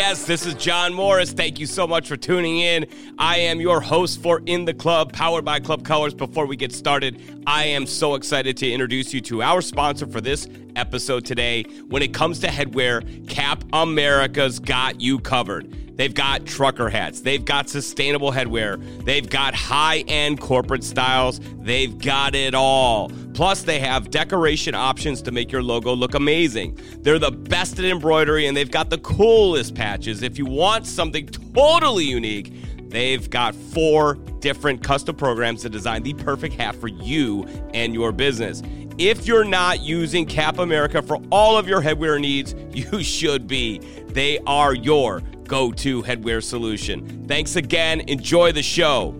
yes, this is John Morris. Thank you so much for tuning in. I am your host for In the Club, powered by Club Colors. Before we get started, I am so excited to introduce you to our sponsor for this episode today. When it comes to headwear, Cap America's got you covered. They've got trucker hats. They've got sustainable headwear. They've got high end corporate styles. They've got it all. Plus, they have decoration options to make your logo look amazing. They're the best at embroidery and they've got the coolest patches. If you want something totally unique, they've got four different custom programs to design the perfect hat for you and your business. If you're not using Cap America for all of your headwear needs, you should be. They are your go to headwear solution. Thanks again. Enjoy the show.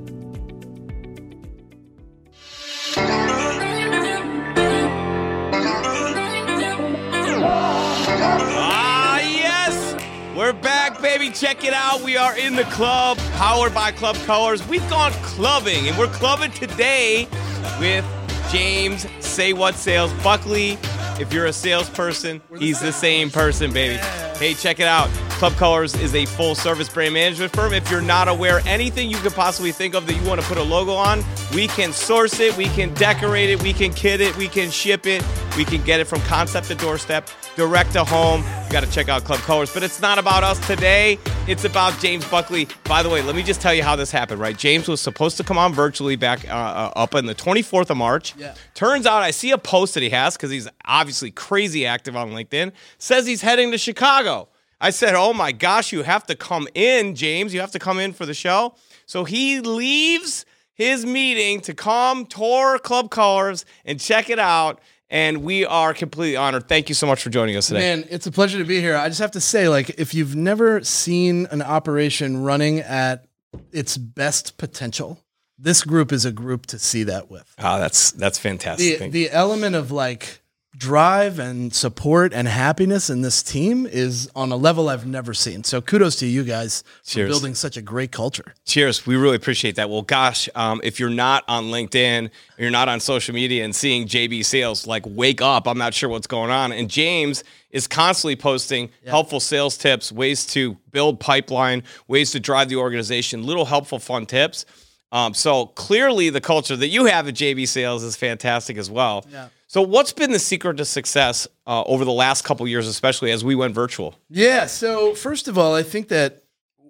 We're back, baby. Check it out. We are in the club, powered by Club Colors. We've gone clubbing, and we're clubbing today with James Say What Sales Buckley. If you're a salesperson, he's the same person, baby. Hey, check it out. Club Colors is a full service brand management firm. If you're not aware, anything you could possibly think of that you want to put a logo on, we can source it, we can decorate it, we can kit it, we can ship it, we can get it from concept to doorstep, direct to home. You got to check out Club Colors. But it's not about us today, it's about James Buckley. By the way, let me just tell you how this happened, right? James was supposed to come on virtually back uh, uh, up on the 24th of March. Yeah. Turns out I see a post that he has because he's obviously crazy active on LinkedIn, says he's heading to Chicago. I said, Oh my gosh, you have to come in, James. You have to come in for the show. So he leaves his meeting to come tour Club Colors and check it out. And we are completely honored. Thank you so much for joining us today. Man, it's a pleasure to be here. I just have to say, like, if you've never seen an operation running at its best potential, this group is a group to see that with. Oh, that's that's fantastic. The, the element of like drive and support and happiness in this team is on a level I've never seen. So kudos to you guys for building such a great culture. Cheers. We really appreciate that. Well, gosh, um, if you're not on LinkedIn, you're not on social media and seeing JB sales, like wake up. I'm not sure what's going on. And James is constantly posting helpful sales tips, ways to build pipeline, ways to drive the organization, little helpful, fun tips. Um, so clearly, the culture that you have at JB Sales is fantastic as well. Yeah. So, what's been the secret to success uh, over the last couple years, especially as we went virtual? Yeah. So first of all, I think that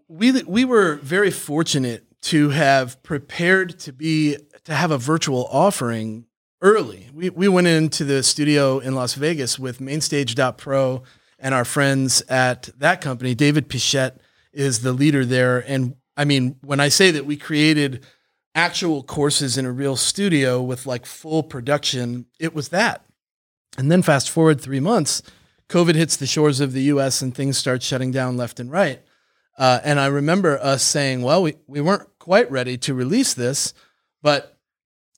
we we were very fortunate to have prepared to be to have a virtual offering early. We we went into the studio in Las Vegas with Mainstage.pro and our friends at that company. David Pichette is the leader there, and I mean when I say that we created actual courses in a real studio with like full production, it was that. And then fast forward three months, COVID hits the shores of the US and things start shutting down left and right. Uh, and I remember us saying, well, we, we weren't quite ready to release this, but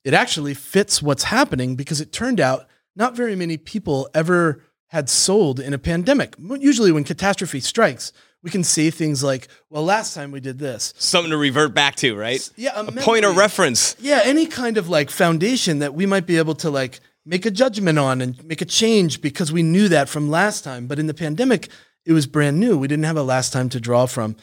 it actually fits what's happening because it turned out not very many people ever had sold in a pandemic. Usually, when catastrophe strikes, we can say things like, well, last time we did this. Something to revert back to, right? Yeah, a point of reference. Yeah, any kind of like foundation that we might be able to like make a judgment on and make a change because we knew that from last time. But in the pandemic, it was brand new. We didn't have a last time to draw from.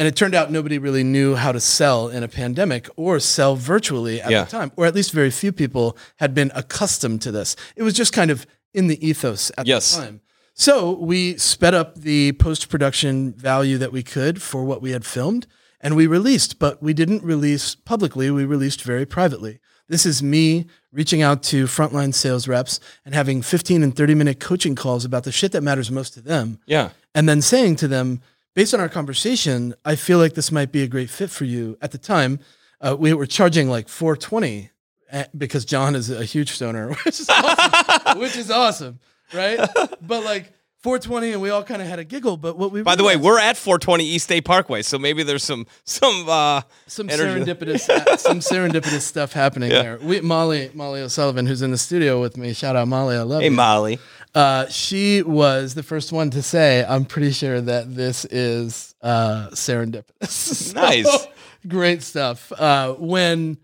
And it turned out nobody really knew how to sell in a pandemic or sell virtually at Yeah. the time, or at least very few people had been accustomed to this. It was just kind of in the ethos at Yes. the time. So we sped up the post production value that we could for what we had filmed and we released, but we didn't release publicly. We released very privately. This is me reaching out to frontline sales reps and having 15 and 30 minute coaching calls about the shit that matters most to them. Yeah. And then saying to them, based on our conversation, I feel like this might be a great fit for you. At the time, uh, we were charging like 420 eh, because John is a huge stoner, which is awesome, which is awesome, right? But like 420, and we all kind of had a giggle. But what we By the way, we're at 420 East State Parkway, so maybe there's some some uh some energy- serendipitous some serendipitous stuff happening Yeah. there. We Molly Molly O'Sullivan, who's in the studio with me. Shout out Molly, I love you. Hey. Molly. Uh, she was the first one to say, "I'm pretty sure that this is uh, serendipitous." So, Nice. great stuff. Uh, when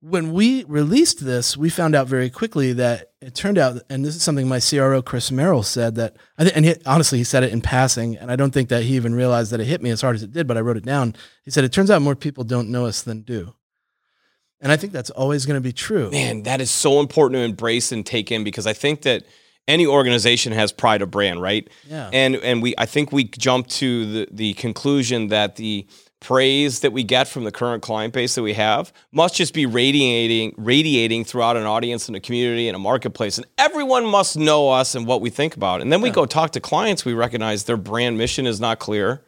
when we released this, we found out very quickly that it turned out, and this is something my CRO Chris Merrill said that I think, and he, honestly, he said it in passing, and I don't think that he even realized that it hit me as hard as it did, but I wrote it down. He said, "It turns out more people don't know us than do," and I think that's always going to be true. Man, that is so important to embrace and take in because I think that any organization has pride of brand, right? Yeah. And and we I think we jump to the the conclusion that the praise that we get from the current client base that we have must just be radiating radiating throughout an audience and a community and a marketplace. And everyone must know us and what we think about. And then we go talk to clients. We recognize their brand mission is not clear.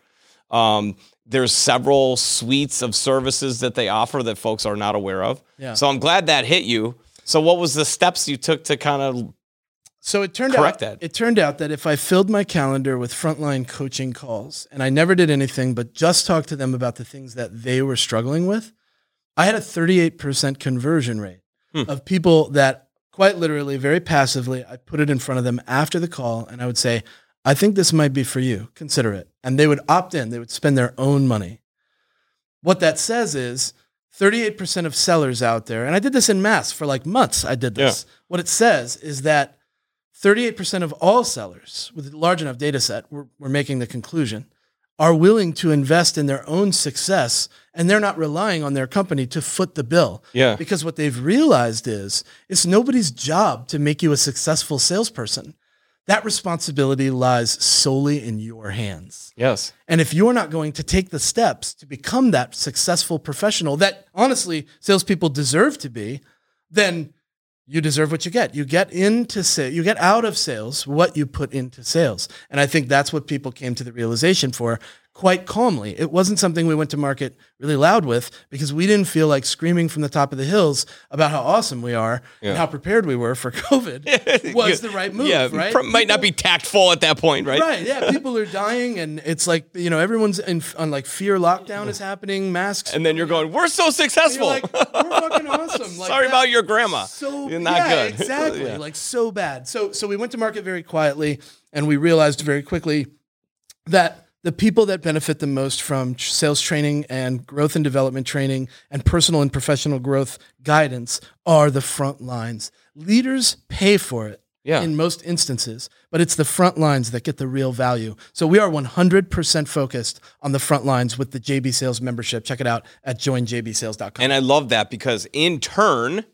Um, there's several suites of services that they offer that folks are not aware of. Yeah. so i'm glad that hit you. So what was the steps you took to kind of So it turned Correct out that. it turned out that if I filled my calendar with frontline coaching calls and I never did anything but just talked to them about the things that they were struggling with, I had a 38% conversion rate Hmm. of people that quite literally, very passively, I put it in front of them after the call and I would say, I think this might be for you. Consider it. And they would opt in, they would spend their own money. What that says is 38% of sellers out there, and I did this in mass for like months. I did this. What it says is that 38% of all sellers with a large enough data set, we're, we're making the conclusion, are willing to invest in their own success and they're not relying on their company to foot the bill. Yeah. Because what they've realized is it's nobody's job to make you a successful salesperson. That responsibility lies solely in your hands. yes And if you're not going to take the steps to become that successful professional that honestly salespeople deserve to be, then you deserve what you get. You get into sales, you get out of sales what you put into sales. And I think that's what people came to the realization for quite calmly. It wasn't something we went to market really loud with because we didn't feel like screaming from the top of the hills about how awesome we are Yeah. and how prepared we were for COVID was the right move, yeah right? pr- might not be tactful at that point right Right. Yeah. People are dying, and it's like you know everyone's in on like fear lockdown is happening, masks. and then you're going we're so successful like, we're fucking awesome. Like, sorry about your grandma So You're not yeah, good Exactly. Yeah. Like so bad. So so we went to market very quietly, and we realized very quickly that the people that benefit the most from sales training and growth and development training and personal and professional growth guidance are the front lines. Leaders pay for it Yeah. in most instances, but it's the front lines that get the real value. So we are 100% focused on the front lines with the JB Sales membership. Check it out at joinjbsales.com. And I love that because in turn,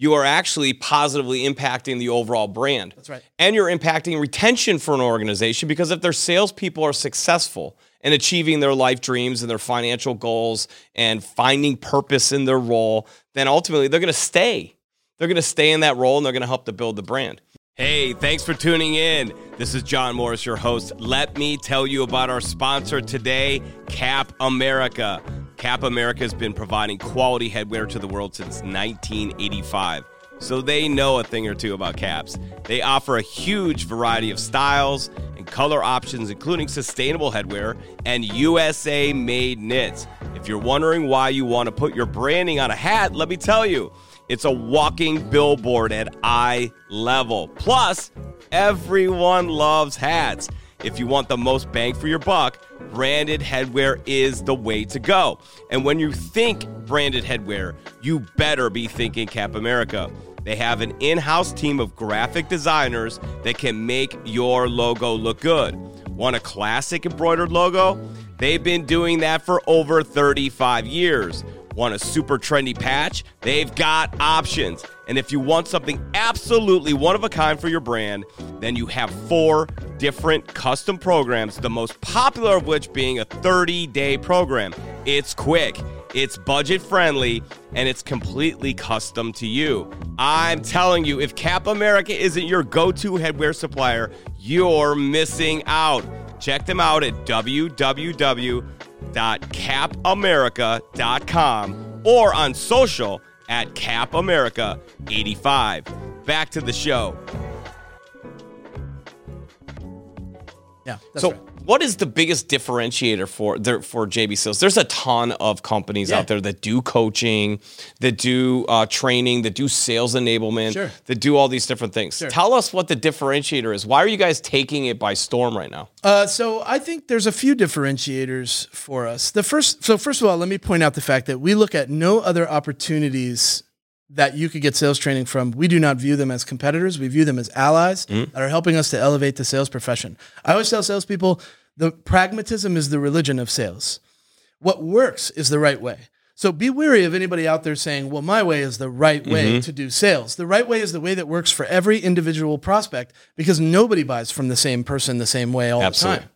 you are actually positively impacting the overall brand. That's right. And you're impacting retention for an organization because if their salespeople are successful in achieving their life dreams and their financial goals and finding purpose in their role, then ultimately they're going to stay. They're going to stay in that role and they're going to help to build the brand. Hey, thanks for tuning in. This is John Morris, your host. Let me tell you about our sponsor today, Cap America. Cap America has been providing quality headwear to the world since 1985. So they know a thing or two about caps. They offer a huge variety of styles and color options, including sustainable headwear and USA made knits. If you're wondering why you want to put your branding on a hat, let me tell you. It's a walking billboard at eye level. Plus, everyone loves hats. If you want the most bang for your buck, branded headwear is the way to go. And when you think branded headwear, you better be thinking Cap America. They have an in house team of graphic designers that can make your logo look good. Want a classic embroidered logo? They've been doing that for over 35 years. Want a super trendy patch? They've got options. And if you want something absolutely one of a kind for your brand, then you have four different custom programs, the most popular of which being a 30 day program. It's quick, it's budget friendly, and it's completely custom to you. I'm telling you, if Cap America isn't your go to headwear supplier, you're missing out. Check them out at www.capamerica.com or on social at capamerica85. Back to the show. yeah. That's so, right. What is the biggest differentiator for there for JB Sales? There's a ton of companies Yeah. out there that do coaching, that do uh, training, that do sales enablement, Sure. that do all these different things. Sure. Tell us what the differentiator is. Why are you guys taking it by storm right now? Uh, so I think there's a few differentiators for us. The first, so first of all, let me point out the fact that we look at no other opportunities that you could get sales training from, we do not view them as competitors. We view them as allies mm-hmm. that are helping us to elevate the sales profession. I always tell salespeople the pragmatism is the religion of sales. What works is the right way. So be wary of anybody out there saying, well, my way is the right way mm-hmm. to do sales. The right way is the way that works for every individual prospect because nobody buys from the same person the same way all Absolutely. the time.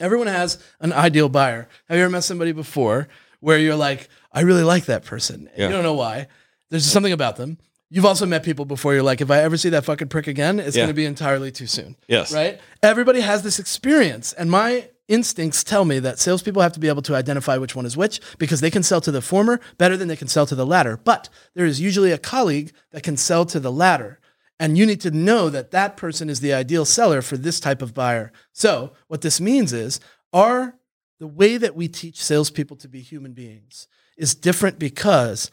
Everyone has an ideal buyer. Have you ever met somebody before where you're like, I really like that person? Yeah. You don't know why. There's something about them. You've also met people before you're like, if I ever see that fucking prick again, it's Yeah. going to be entirely too soon. Yes. Right? Everybody has this experience. And my instincts tell me that salespeople have to be able to identify which one is which because they can sell to the former better than they can sell to the latter. But there is usually a colleague that can sell to the latter. And you need to know that that person is the ideal seller for this type of buyer. So, what this means is our the way that we teach salespeople to be human beings is different because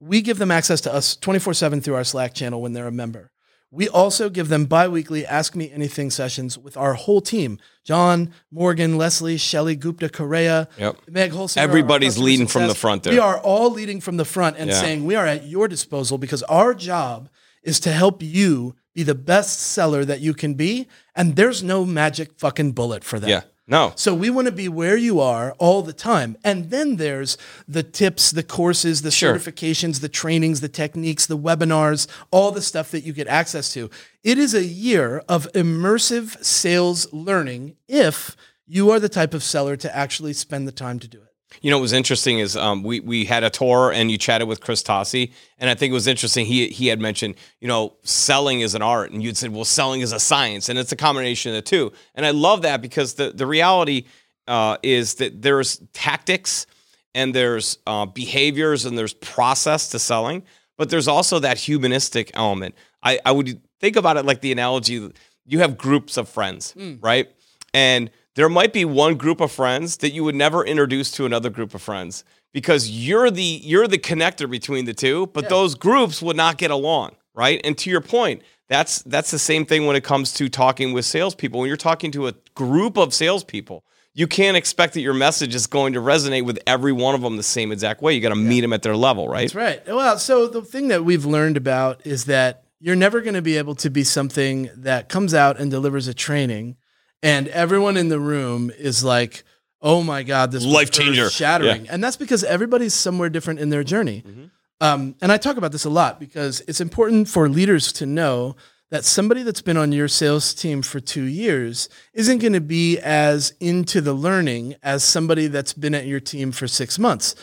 we give them access to us 24 7 through our Slack channel when they're a member. We also give them bi weekly Ask Me Anything sessions with our whole team John, Morgan, Leslie, Shelly, Gupta, Correa, Yep. Meg Holsinger. Everybody's leading from the front there. We are all leading from the front and Yeah. saying we are at your disposal because our job is to help you be the best seller that you can be. And there's no magic fucking bullet for that. Yeah. No. So we want to be where you are all the time. And then there's the tips, the courses, the Sure. certifications, the trainings, the techniques, the webinars, all the stuff that you get access to. It is a year of immersive sales learning if you are the type of seller to actually spend the time to do it. You know what was interesting is um, we we had a tour and you chatted with Chris Tossi, and I think it was interesting. He he had mentioned you know selling is an art, and you'd said well selling is a science, and it's a combination of the two. And I love that because the the reality uh, is that there's tactics and there's uh, behaviors and there's process to selling, but there's also that humanistic element. I I would think about it like the analogy: you have groups of friends, right? And there might be one group of friends that you would never introduce to another group of friends because you're the you're the connector between the two, but those groups would not get along, right? And to your point, that's that's the same thing when it comes to talking with salespeople. When you're talking to a group of salespeople, you can't expect that your message is going to resonate with every one of them the same exact way. You got to meet them at their level, right? That's right. Well, so the thing that we've learned about is that you're never going to be able to be something that comes out and delivers a training, and everyone in the room is like, "Oh my god, this Life changer. shattering," and that's because everybody's somewhere different in their journey. Mm-hmm. Um, and I talk about this a lot because it's important for leaders to know that somebody that's been on your sales team for two years isn't going to be as into the learning as somebody that's been at your team for six months.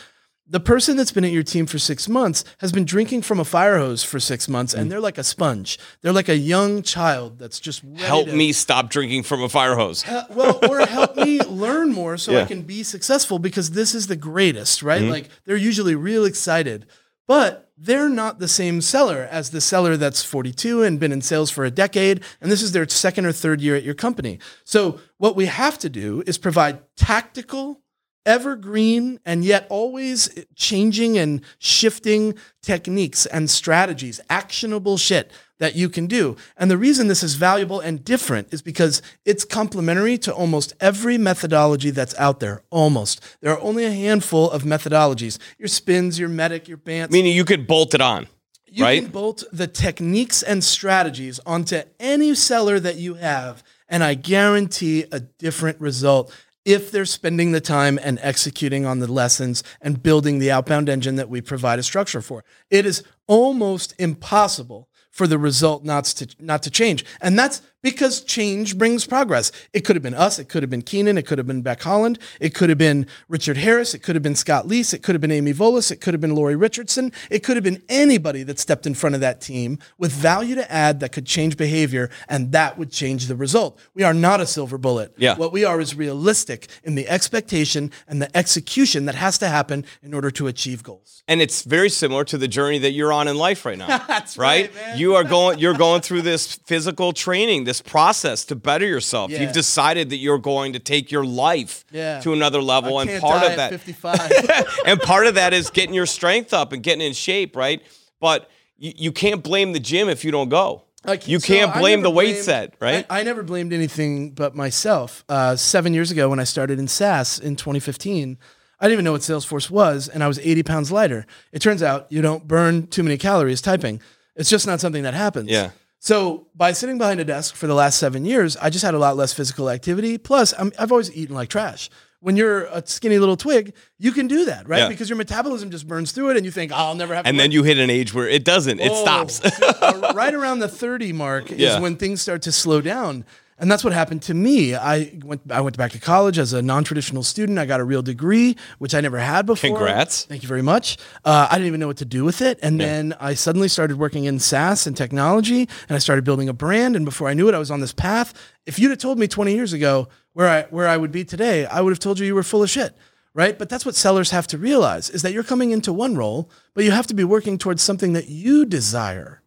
The person that's been at your team for six months has been drinking from a fire hose for six months, Mm. and they're like a sponge. They're like a young child that's just ready Help to- me stop drinking from a fire hose. well, or help me learn more so I Yeah. Mm-hmm. can be successful because this is the greatest, right? Like they're usually real excited, but they're not the same seller as the seller that's 42 and been in sales for a decade, and this is their second or third year at your company. So, what we have to do is provide tactical, evergreen, and yet always changing and shifting techniques and strategies, actionable shit that you can do. And the reason this is valuable and different is because it's complementary to almost every methodology that's out there. Almost. There are only a handful of methodologies. Your spins, your MEDDIC, your bants. Meaning you could bolt it on, You right? can bolt the techniques and strategies onto any seller that you have, and I guarantee a different result if they're spending the time and executing on the lessons and building the outbound engine that we provide a structure for. It is almost impossible for the result not to not to change. And that's because change brings progress. It could have been us, it could have been Keenan, it could have been Becc Holland, it could have been Richard Harris, it could have been Scott Leese, it could have been Amy Volas, it could have been Lori Richardson, it could have been anybody that stepped in front of that team with value to add that could change behavior, and that would change the result. We are not a silver bullet. Yeah. What we are is realistic in the expectation and the execution that has to happen in order to achieve goals. and it's very similar to the journey that you're on in life right now. That's right. right, man. You are going. You're going through this physical training, this process to better yourself. Yeah. You've decided that you're going to take your life Yeah. to another level, and part of at that, 55. and part of that is getting your strength up and getting in shape, right? But you, you can't blame the gym if you don't go. Like, you can't I blame the weight blamed- set, right? I, I never blamed anything but myself. Uh, seven years ago, when I started in SaaS in 2015, I didn't even know what Salesforce was, and I was 80 pounds lighter. It turns out you don't burn too many calories typing. It's just not something that happens. Yeah. So by sitting behind a desk for the last seven years, I just had a lot less physical activity. Plus, I'm, I've always eaten like trash. When you're a skinny little twig, you can do that, right? Yeah. Because your metabolism just burns through it, and you think, oh, "I'll never have." to And work then you hit an age where it doesn't. It stops. Uh, right around the 30 mark Yeah. is when things start to slow down. And that's what happened to me. I went I went back to college as a non-traditional student. I got a real degree, which I never had before. Congrats. Thank you very much. Uh, I didn't even know what to do with it. And then I suddenly started working in SaaS and technology, and I started building a brand. And before I knew it, I was on this path. If you'd have told me 20 years ago where I where I would be today, I would have told you you were full of shit. Right. But that's what sellers have to realize is that you're coming into one role, but you have to be working towards something that you desire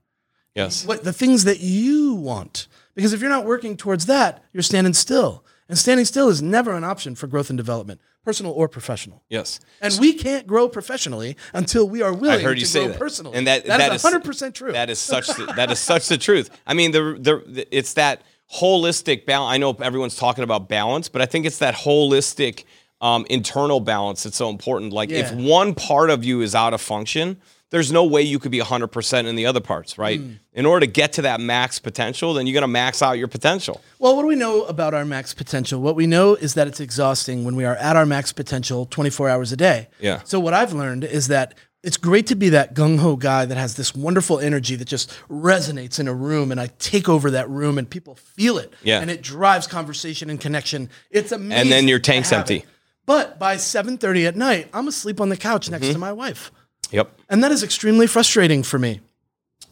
yes. what the things that you want. Because if you're not working towards that, you're standing still. And standing still is never an option for growth and development, personal or professional. Yes. And we can't grow professionally until we are willing I heard you to say grow that. personally. And that, that is is 100% true. That is such the, that is such the truth. I mean, the, the it's that holistic balance. I know everyone's talking about balance, but I think it's that holistic um, internal balance that's so important. Like if one part of you is out of function, there's no way you could be 100% in the other parts, right? Hmm. In order to get to that max potential, then you're going to max out your potential. Well, what do we know about our max potential? What we know is that it's exhausting when we are at our max potential 24 hours a day. Yeah. So what I've learned is that it's great to be that gung ho guy that has this wonderful energy that just resonates in a room, and I take over that room, and people feel it. Yeah. And it drives conversation and connection. It's amazing. And then your tank's empty. it. But by 7:30 at night, I'm asleep on the couch next Mm-hmm. to my wife. Yep. And that is extremely frustrating for me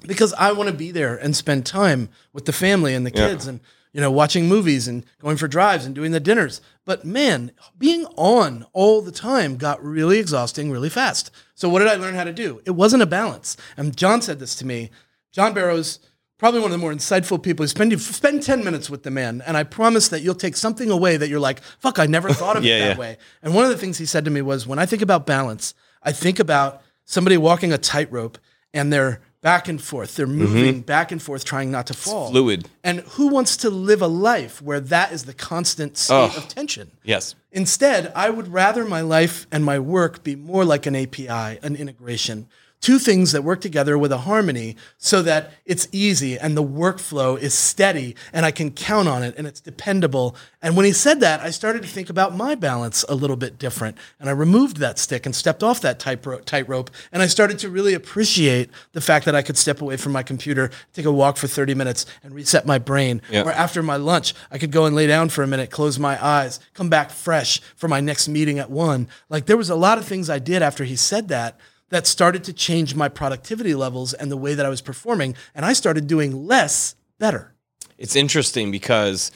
because I want to be there and spend time with the family and the Yeah. kids and you know watching movies and going for drives and doing the dinners. But man, being on all the time got really exhausting really fast. So what did I learn how to do? It wasn't a balance. And John said this to me. John Barrows probably one of the more insightful people. Spend spend 10 minutes with the man and I promise that you'll take something away that you're like, "Fuck, I never thought of Yeah, it that yeah. way." And one of the things he said to me was, "When I think about balance, I think about somebody walking a tightrope and they're back and forth. They're mm-hmm. moving back and forth, trying not to fall. fluid. And who wants to live a life where that is the constant state of tension? Yes. Instead, I would rather my life and my work be more like an API, an integration. Two things that work together with a harmony so that it's easy and the workflow is steady and I can count on it and it's dependable. And when he said that, I started to think about my balance a little bit different. And I removed that stick and stepped off that tightrope. tightrope and I started to really appreciate the fact that I could step away from my computer, take a walk for 30 minutes and reset my brain. Yeah. Or after my lunch, I could go and lay down for a minute, close my eyes, come back fresh for my next meeting at one. Like there was a lot of things I did after he said that that started to change my productivity levels and the way that I was performing. And I started doing less better. it's interesting because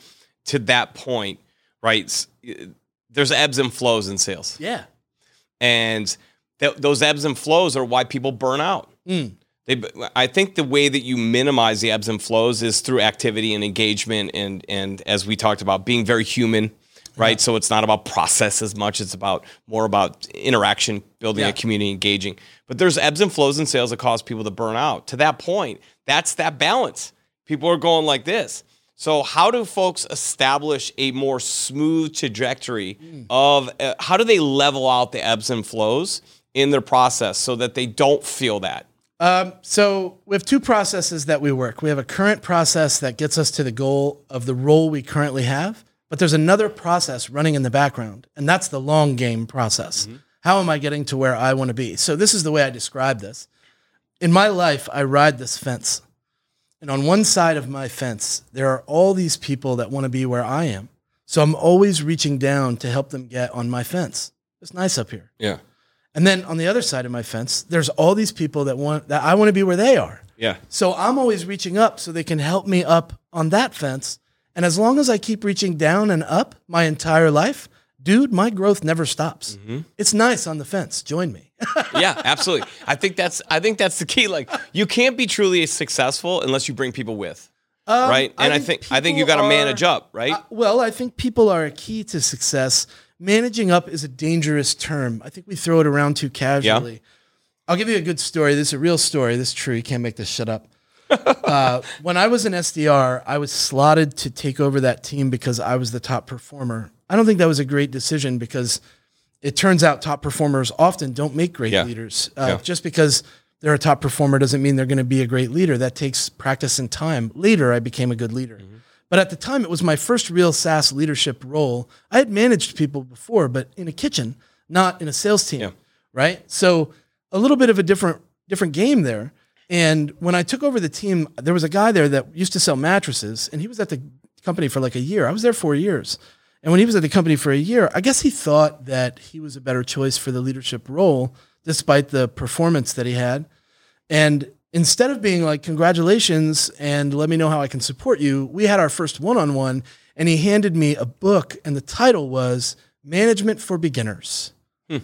to that point, right? There's ebbs and flows in sales, Yeah. and th- those ebbs and flows are why people burn out. Mm. They, I think the way that you minimize the ebbs and flows is through activity and engagement, and and as we talked about, being very human, right? So it's not about process as much; it's about more about interaction, building Yeah. a community, engaging. But there's ebbs and flows in sales that cause people to burn out. To that point, that's that balance. People are going like this. So how do folks establish a more smooth trajectory of uh, how do they level out the ebbs and flows in their process so that they don't feel that? Um, so we have two processes that we work. We have a current process that gets us to the goal of the role we currently have, but there's another process running in the background, and that's the long game process. Mm-hmm. How am I getting to where I want to be? So this is the way I describe this. In my life, I ride this fence. And on one side of my fence, there are all these people that want to be where I am. So I'm always reaching down to help them get on my fence. It's nice up here. Yeah. And then on the other side of my fence, there's all these people that want that I want to be where they are. Yeah. So I'm always reaching up so they can help me up on that fence. And as long as I keep reaching down and up my entire life, dude, my growth never stops. It's nice on the fence. Join me. yeah, absolutely. I think that's I think that's the key. Like you can't be truly successful unless you bring people with, right? And I think I think, you got to manage up, right? Uh, well, I think people are a key to success. Managing up is a dangerous term. I think we throw it around too casually. I'll give you a good story. This is a real story. This is true. You can't make this shit up. uh, when I was an SDR, I was slotted to take over that team because I was the top performer. I don't think that was a great decision because it turns out top performers often don't make great Yeah. leaders. Uh, Yeah. Just because they're a top performer doesn't mean they're going to be a great leader. That takes practice and time. Later, I became a good leader. Mm-hmm. But at the time, it was my first real SaaS leadership role. I had managed people before, but in a kitchen, not in a sales team. Yeah. Right. So a little bit of a different different game there. And when I took over the team, there was a guy there that used to sell mattresses, and he was at the company for like a year. I was there four years. And when he was at the company for a year, I guess he thought that he was a better choice for the leadership role, despite the performance that he had. And instead of being like, congratulations and let me know how I can support you, we had our first one on one, and he handed me a book, and the title was Management for Beginners. Hmm.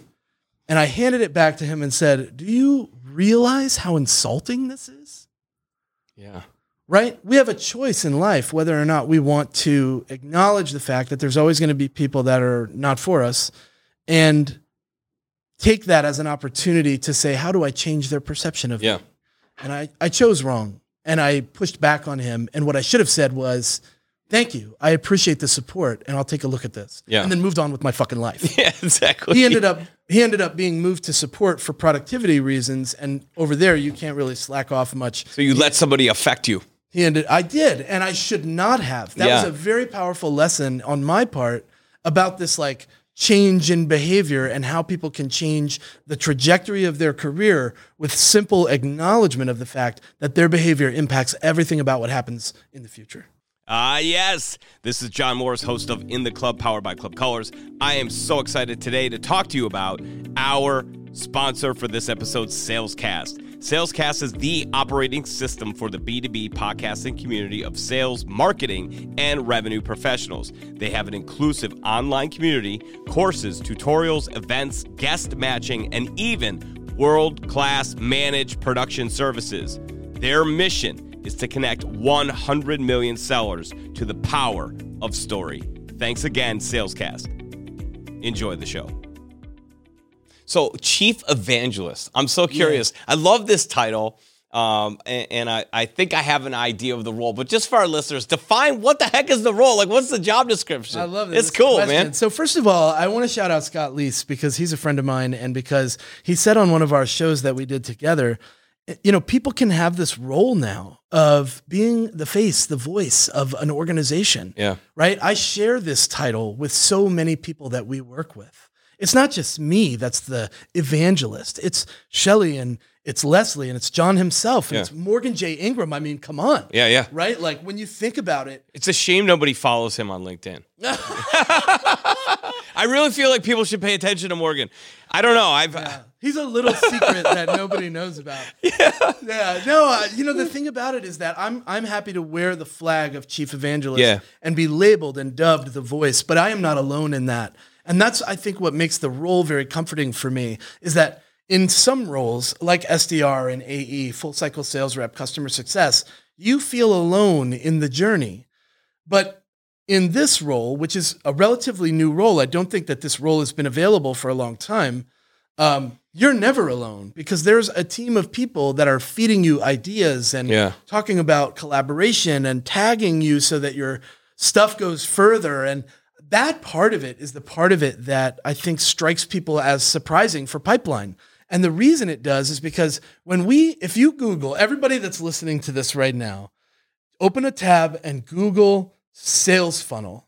And I handed it back to him and said, Do you realize how insulting this is? Yeah. right? We have a choice in life whether or not we want to acknowledge the fact that there's always going to be people that are not for us and take that as an opportunity to say, how do I change their perception of Yeah. me? And I, I chose wrong and I pushed back on him. And what I should have said was, thank you. I appreciate the support and I'll take a look at this. Yeah. And then moved on with my fucking life Yeah, exactly. he ended up he ended up being moved to support for productivity reasons and over there you can't really slack off much so you let somebody affect you. he ended. I did, and I should not have. That Yeah. was a very powerful lesson on my part about this like change in behavior and how people can change the trajectory of their career with simple acknowledgement of the fact that their behavior impacts everything about what happens in the future. Ah, yes. This is John Morris, host of In the Club, powered by Club Colors. I am so excited today to talk to you about our sponsor for this episode, Salescast. Salescast is the operating system for the B2B podcasting community of sales, marketing, and revenue professionals. They have an inclusive online community, courses, tutorials, events, guest matching, and even world class managed production services. Their mission is to connect 100 million sellers to the power of story. Thanks again, Salescast. Enjoy the show. So, Chief Evangelist. I'm so curious. I love this title. Um, and, and I, I think I have an idea of the role, but just for our listeners, define what the heck is the role? Like, what's the job description? I love it. It's cool, question. man. So first of all, I want to shout out Scott Leese because he's a friend of mine, and because he said on one of our shows that we did together, you know, people can have this role now of being the face, the voice of an organization. Yeah. Right. I share this title with so many people that we work with. It's not just me that's the evangelist. It's Shelly and it's Leslie and it's John himself and Yeah. it's Morgan J. Ingram. I mean, come on. Yeah, yeah. Right? Like when you think about it, It's a shame nobody follows him on LinkedIn. I really feel like people should pay attention to Morgan. I don't know. I've He's a little secret that nobody knows about. Yeah, yeah. No, uh, you know the thing about it is that I'm I'm happy to wear the flag of chief evangelist Yeah. and be labeled and dubbed the voice, but I am not alone in that. And that's I think what makes the role very comforting for me is that in some roles like SDR and AE, full cycle sales rep, customer success, you feel alone in the journey. But in this role, which is a relatively new role, I don't think that this role has been available for a long time. Um, you're never alone because there's a team of people that are feeding you ideas and Yeah. talking about collaboration and tagging you so that your stuff goes further. And that part of it is the part of it that I think strikes people as surprising for pipeline. And the reason it does is because when we, if you Google, everybody that's listening to this right now, open a tab and Google sales funnel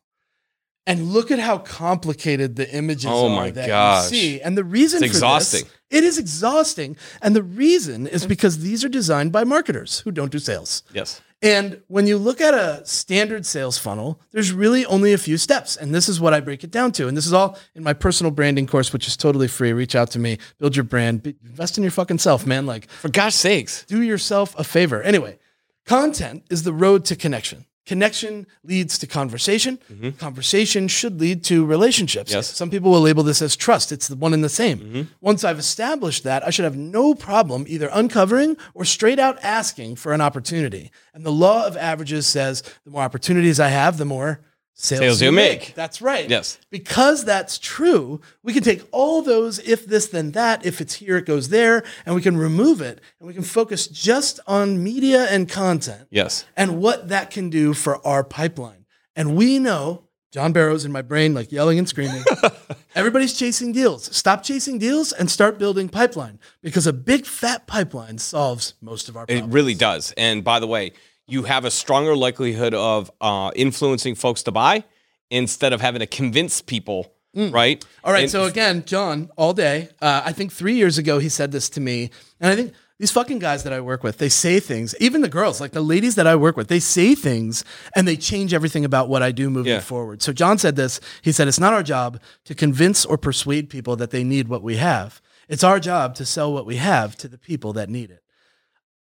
and look at how complicated the images Oh are my that gosh. you see. And the reason It's for this- exhausting. it is exhausting. And the reason is because these are designed by marketers who don't do sales. yes. And when you look at a standard sales funnel, there's really only a few steps. And this is what I break it down to. And this is all in my personal branding course, which is totally free. Reach out to me, build your brand, be- invest in your fucking self, man. Like, For gosh sakes. do yourself a favor. Anyway, content is the road to connection. Connection leads to conversation. Mm-hmm. Conversation should lead to relationships. Yes. Some people will label this as trust. It's the one and the same. Mm-hmm. Once I've established that, I should have no problem either uncovering or straight out asking for an opportunity. And the law of averages says the more opportunities I have, the more sales, Sales you make. That's right. Yes. Because that's true, we can take all those if this, then that. If it's here, it goes there. And we can remove it and we can focus just on media and content Yes. and what that can do for our pipeline. And we know John Barrow's in my brain, like yelling and screaming. Everybody's chasing deals. Stop chasing deals and start building pipeline because a big fat pipeline solves most of our problems. It really does. And by the way, you have a stronger likelihood of uh, influencing folks to buy instead of having to convince people, right? Mm. All right. And- so again, John, all day. Uh, I think three years ago he said this to me, and I think these fucking guys that I work with, they say things. Even the girls, like the ladies that I work with, they say things and they change everything about what I do moving Yeah. forward. So John said this. He said it's not our job to convince or persuade people that they need what we have. It's our job to sell what we have to the people that need it.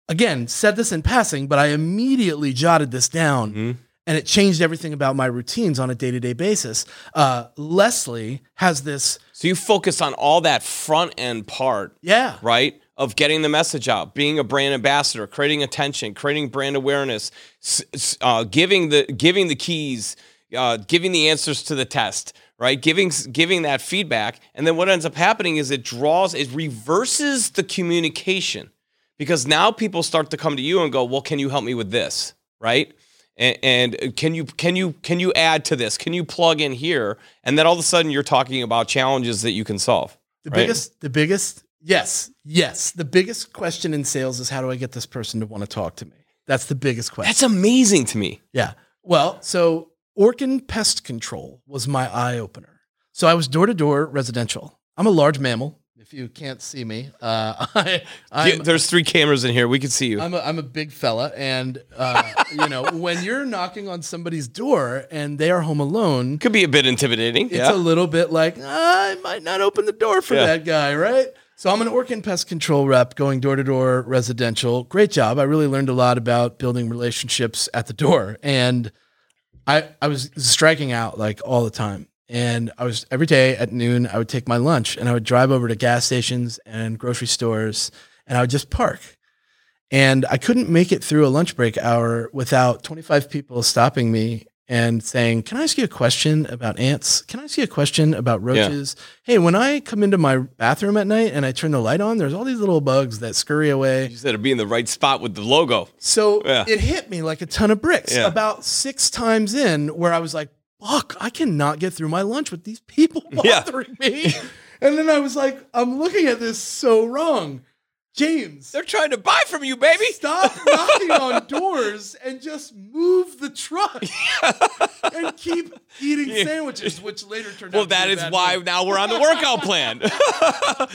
Again, said this in passing, but I immediately jotted this down Mm-hmm. and it changed everything about my routines on a day to day basis. Uh, Leslie has this, So you focus on all that front end part, yeah, right? Of getting the message out, being a brand ambassador, creating attention, creating brand awareness, uh, giving the giving the keys, uh, giving the answers to the test, right? Giving giving that feedback, and then what ends up happening is it draws, it reverses the communication because now people start to come to you and go, "Well, can you help me with this?" Right? And, and can you can you can you add to this? Can you plug in here? And then all of a sudden, you're talking about challenges that you can solve. the right? biggest, the biggest, yes, yes, the biggest question in sales is how do I get this person to want to talk to me? That's the biggest question. That's amazing to me. Yeah. Well, so Orkin Pest Control was my eye opener. So I was door to door residential. I'm a large mammal. If you can't see me, uh, I, Yeah, there's three cameras in here. We can see you. I'm a, I'm a big fella, and uh, you know when you're knocking on somebody's door and they are home alone, Could be a bit intimidating. it's yeah. a little bit like "Ah, I might not open the door for Yeah. that guy, right? So I'm an Orkin pest control rep going door to door residential. Great job. I really learned a lot about building relationships at the door, and I I was striking out like all the time. And I was every day at noon. I would take my lunch and I would drive over to gas stations and grocery stores, and I would just park. And I couldn't make it through a lunch break hour without 25 people stopping me and saying, Can I ask you a question about ants? Can I ask you a question about roaches? Hey, when I come into my bathroom at night and I turn the light on, there's all these little bugs that scurry away. you said to be in the right spot with the logo. So Yeah. it hit me like a ton of bricks Yeah. about six times in where I was like, fuck, I cannot get through my lunch with these people Yeah. bothering me. and then I was like, I'm looking at this so wrong. James, They're trying to buy from you, baby. stop knocking on doors and just move the truck and keep eating sandwiches, which later turned Well, out to that is why now we're on the workout plan.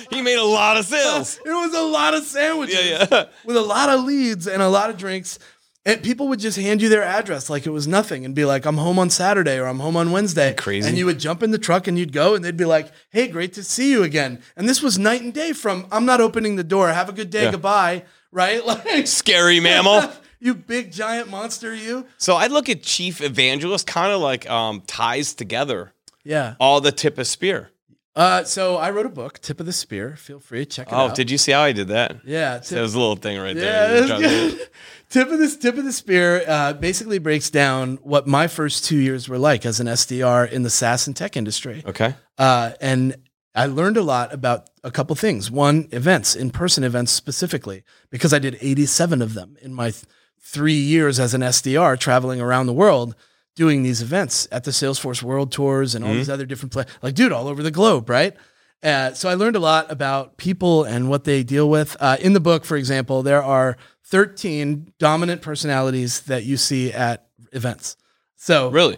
he made a lot of sales. It was a lot of sandwiches Yeah, yeah. with a lot of leads and a lot of drinks. And people would just hand you their address like it was nothing and be like, I'm home on Saturday or I'm home on Wednesday. Crazy. And you would jump in the truck and you'd go and they'd be like, Hey, great to see you again. And this was night and day from I'm not opening the door. Have a good day. Yeah. Goodbye. Right? Like Scary mammal. you big giant monster, you. So I look at chief evangelist kind of like um, ties together Yeah. all the tip of spear. Uh, so I wrote a book, Tip of the Spear. Feel free, to check it Oh, out. Oh, did you see how I did that? yeah. That Tip, was a little thing right Yeah, there. tip of this tip of the spear uh, basically breaks down what my first two years were like as an SDR in the SaaS and tech industry. Okay. Uh, and I learned a lot about a couple things. One, events, in person events specifically, because I did 87 of them in my th- three years as an SDR traveling around the world doing these events at the Salesforce World Tours and all these other different places, like, dude, all over the globe, right? Uh, so I learned a lot about people and what they deal with. Uh, in the book, for example, there are 13 dominant personalities that you see at events. So Really?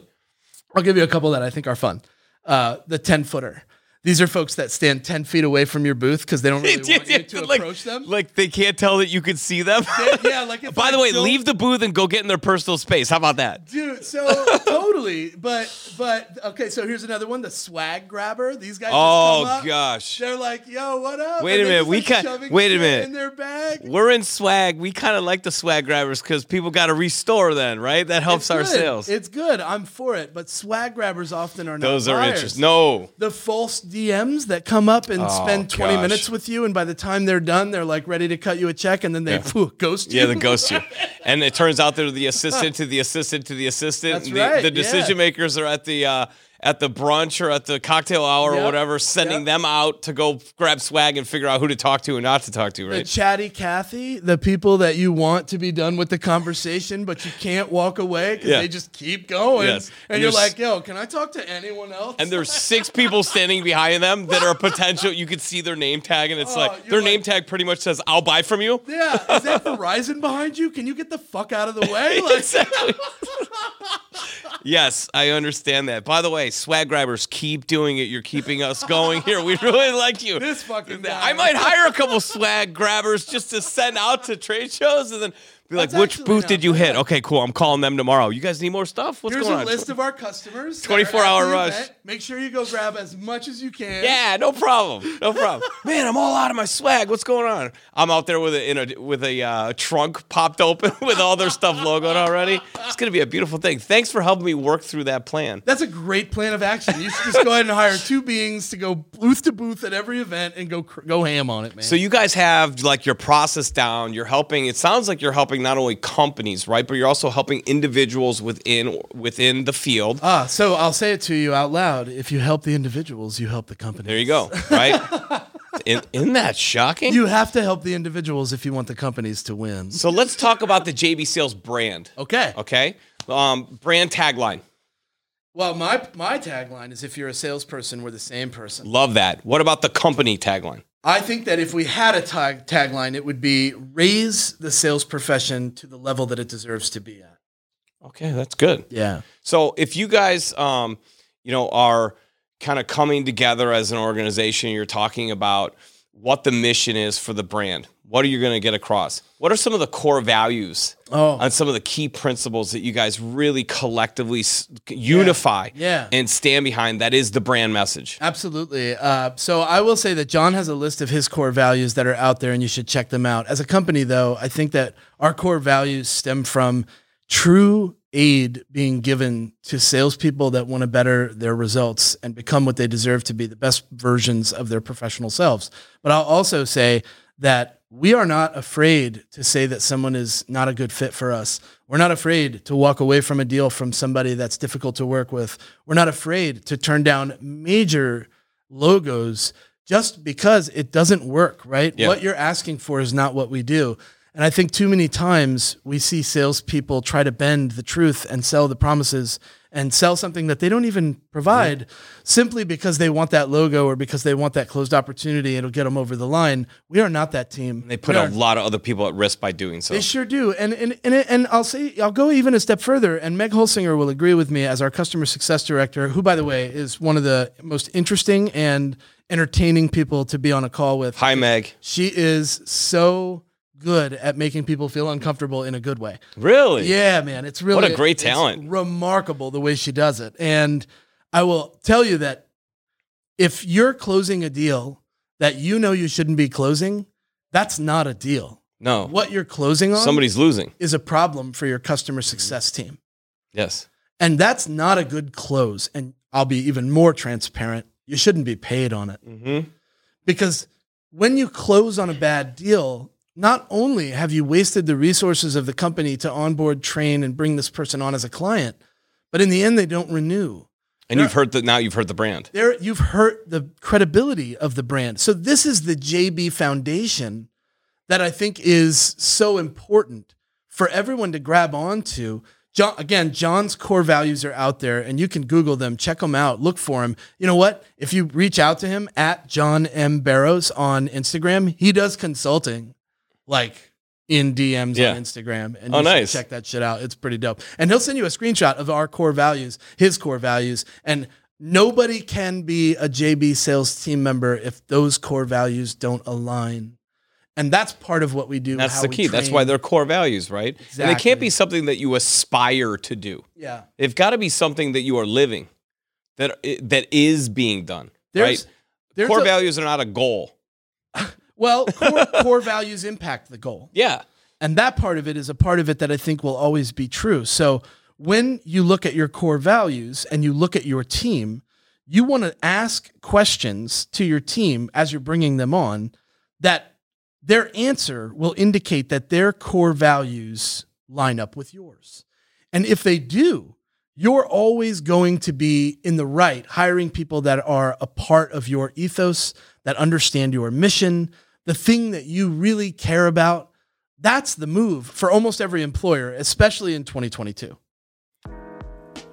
I'll give you a couple that I think are fun. Uh, the 10 footer. These are folks that stand 10 feet away from your booth because they don't really want you to like, approach them. Like they can't tell that you can see them. yeah, like if By the way, leave the booth and go get in their personal space. How about that? Dude, so totally. But, but, okay, so here's another one the swag grabber. These guys just Oh come up, gosh. They're like, yo, what up? Wait And a minute, we like, can't- shoving wait a minute. In their bag. We're in swag. We kind of like the swag grabbers because people got to restore then, right? That helps It's our good. sales. It's good. I'm for it. But swag grabbers often are not. Those are interesting. No. the false DMs that come up and Oh, spend 20 gosh. minutes with you, and by the time they're done, they're like ready to cut you a check, and then they Yeah. phew, ghost you. Yeah, the ghost you. And it turns out they're the assistant to the assistant to the assistant. That's the, right, the yeah. decision makers are at the uh, at the brunch or at the cocktail hour or whatever, sending yep. them out to go grab swag and figure out who to talk to and not to talk to, right? The chatty Cathy, the people that you want to be done with the conversation, but you can't walk away because Yeah. they just keep going. Yes. And And you're like, yo, can I talk to anyone else? and there's six people standing behind them that are potential. You could see their name tag, and it's Oh, like their like- name tag pretty much says, "I'll buy from you." yeah, is that Verizon behind you? Can you get the fuck out of the way? Like, exactly. yes, I understand that. By the way, swag grabbers, keep doing it. You're keeping us going here. We really like you. This fucking guy. I might hire a couple swag grabbers just to send out to trade shows and then be like, That's which actually booth not did you hit? bad. Okay, cool. I'm calling them tomorrow. You guys need more stuff? What's Here's going a on? list of our customers. that are 24 at hour the rush. event. Make sure you go grab as much as you can. Yeah, no problem. No problem. Man, I'm all out of my swag. What's going on? I'm out there with a in a with a uh, trunk popped open with all their stuff logoed already. It's gonna be a beautiful thing. Thanks for helping me work through that plan. That's a great plan of action. You should just go ahead and hire two beings to go booth to booth at every event and go cr- go ham on it, man. So you guys have like your process down. You're helping. It sounds like you're helping not only companies, right, but you're also helping individuals within within the field. ah, so I'll say it to you out loud. If you help the individuals, you help the company. There you go. Right? In, isn't that shocking? You have to help the individuals if you want the companies to win. so let's talk about the JB Sales brand. Okay. Okay. Um, brand tagline. Well, my my tagline is if you're a salesperson, we're the same person. Love that. What about the company tagline? I think that if we had a tag tagline, it would be raise the sales profession to the level that it deserves to be at. Okay, that's good. Yeah. So if you guys, um, you know, are kind of coming together as an organization, you're talking about what the mission is for the brand. What are you going to get across? What are some of the core values Oh. and some of the key principles that you guys really collectively unify Yeah. and stand behind? That is the brand message. Absolutely. Uh, so I will say that John has a list of his core values that are out there, and you should check them out. As a company, though, I think that our core values stem from true aid being given to salespeople that want to better their results and become what they deserve to be the best versions of their professional selves. But I'll also say that we are not afraid to say that someone is not a good fit for us. We're not afraid to walk away from a deal from somebody that's difficult to work with. We're not afraid to turn down major logos just because it doesn't work, right? Yeah. What you're asking for is not what we do. And I think too many times we see salespeople try to bend the truth and sell the promises and sell something that they don't even provide simply because they want that logo or because they want that closed opportunity. It'll get them over the line. We are not that team. They put We a are- lot of other people at risk by doing so. they sure do. And and and, and I'll say I'll go even a step further. And Meg Holsinger will agree with me as our customer success director, who by the way is one of the most interesting and entertaining people to be on a call with. Hi, Meg. She is so good at making people feel uncomfortable in a good way. Really? Yeah, man, it's really What a great talent. remarkable the way she does it. And I will tell you that if you're closing a deal that you know you shouldn't be closing, that's not a deal. No. What you're closing on Somebody's losing. is a problem for your customer success team. Yes. And that's not a good close. And I'll be even more transparent. You shouldn't be paid on it Mm-hmm. because when you close on a bad deal, not only have you wasted the resources of the company to onboard, train, and bring this person on as a client, but in the end, they don't renew. And you've heard that now. You've hurt the brand. There, you've hurt the credibility of the brand. So this is the JB Foundation that I think is so important for everyone to grab onto. John, again, John's core values are out there, and you can Google them, check them out, look for them. You know what? If you reach out to him at John M Barrows on Instagram, he does consulting, like in DMs Yeah. on Instagram, and Oh, you nice. check that shit out. It's pretty dope. And he'll send you a screenshot of our core values, his core values, and nobody can be a JB sales team member if those core values don't align. And that's part of what we do. That's how the key. That's why they're core values, right? And they Exactly. can't be something that you aspire to do. yeah. They've got to be something that you are living, that eh, that is being done. There's, right? there's Core a- values are not a goal. Well, core, core values impact the goal. Yeah. And that part of it is a part of it that I think will always be true. So when you look at your core values and you look at your team, you want to ask questions to your team as you're bringing them on that their answer will indicate that their core values line up with yours. And if they do, you're always going to be in the right hiring people that are a part of your ethos, that understand your mission, the thing that you really care about. That's the move for almost every employer, especially in 2022.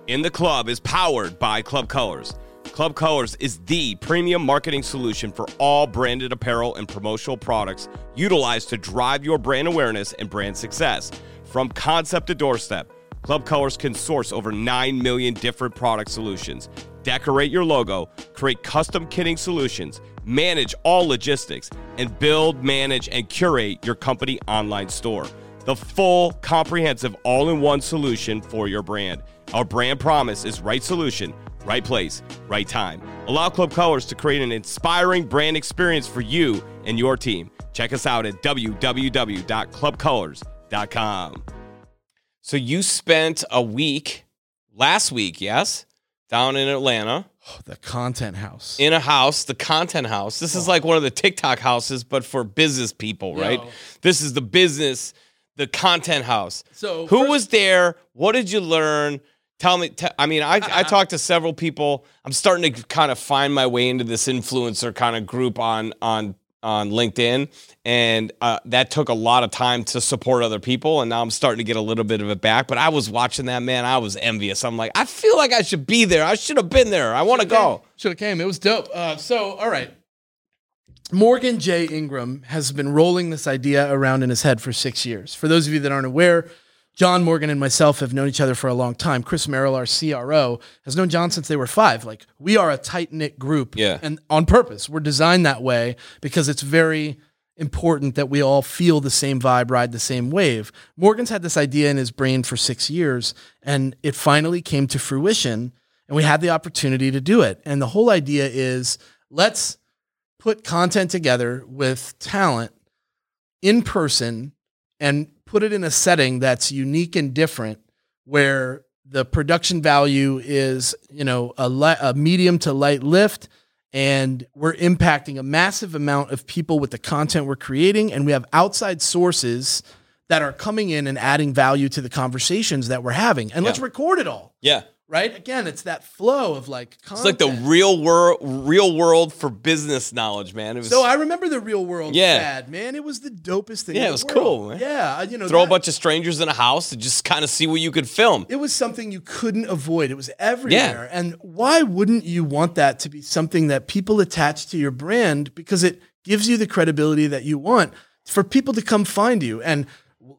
In the Club is powered by Club Colors. Club Colors is the premium marketing solution for all branded apparel and promotional products utilized to drive your brand awareness and brand success. From concept to doorstep, Club Colors can source over 9 million different product solutions, decorate your logo, create custom kitting solutions, manage all logistics, and build, manage, and curate your company online store. The full, comprehensive, all in one solution for your brand. Our brand promise is right solution, right place, right time. Allow Club Colors to create an inspiring brand experience for you and your team. Check us out at www.clubcolors.com. So you spent a week last week, yes, down in Atlanta Oh, the content house. in a house, the content house. This is oh. like one of the TikTok houses, but for business people, right? This is the business, the content house. So Who first- was there? What did you learn? Tell me. T- I mean, I, I talked to several people. I'm starting to kind of find my way into this influencer kind of group on on on LinkedIn, and uh, that took a lot of time to support other people. And now I'm starting to get a little bit of it back. But I was watching that man. I was envious. I'm like, I feel like I should be there. I should have been there. I want to go. Should have came. It was dope. Uh, so, all right. Morgan J. Ingram has been rolling this idea around in his head for six years. For those of you that aren't aware, John Morgan and myself have known each other for a long time. Chris Merrill, our CRO, has known John since they were five. Like we are a tight knit group, Yeah. and on purpose. We're designed that way because it's very important that we all feel the same vibe, ride the same wave. Morgan's had this idea in his brain for six years, and it finally came to fruition, and we had the opportunity to do it. And the whole idea is let's put content together with talent in person and put it in a setting that's unique and different where the production value is you know a, a medium to light lift and we're impacting a massive amount of people with the content we're creating and we have outside sources that are coming in and adding value to the conversations that we're having. And let's record it all. Yeah. Right again it's that flow of like content. It's like the real world, real world for business knowledge, man. It was So I remember the real world Yeah. ad, man. It was the dopest thing. Yeah, it was world. cool, man. Yeah, uh, you know, throw a bunch of strangers in a house and just kind of see what you could film. It was something you couldn't avoid. It was everywhere. Yeah. And why wouldn't you want that to be something that people attach to your brand because it gives you the credibility that you want for people to come find you. And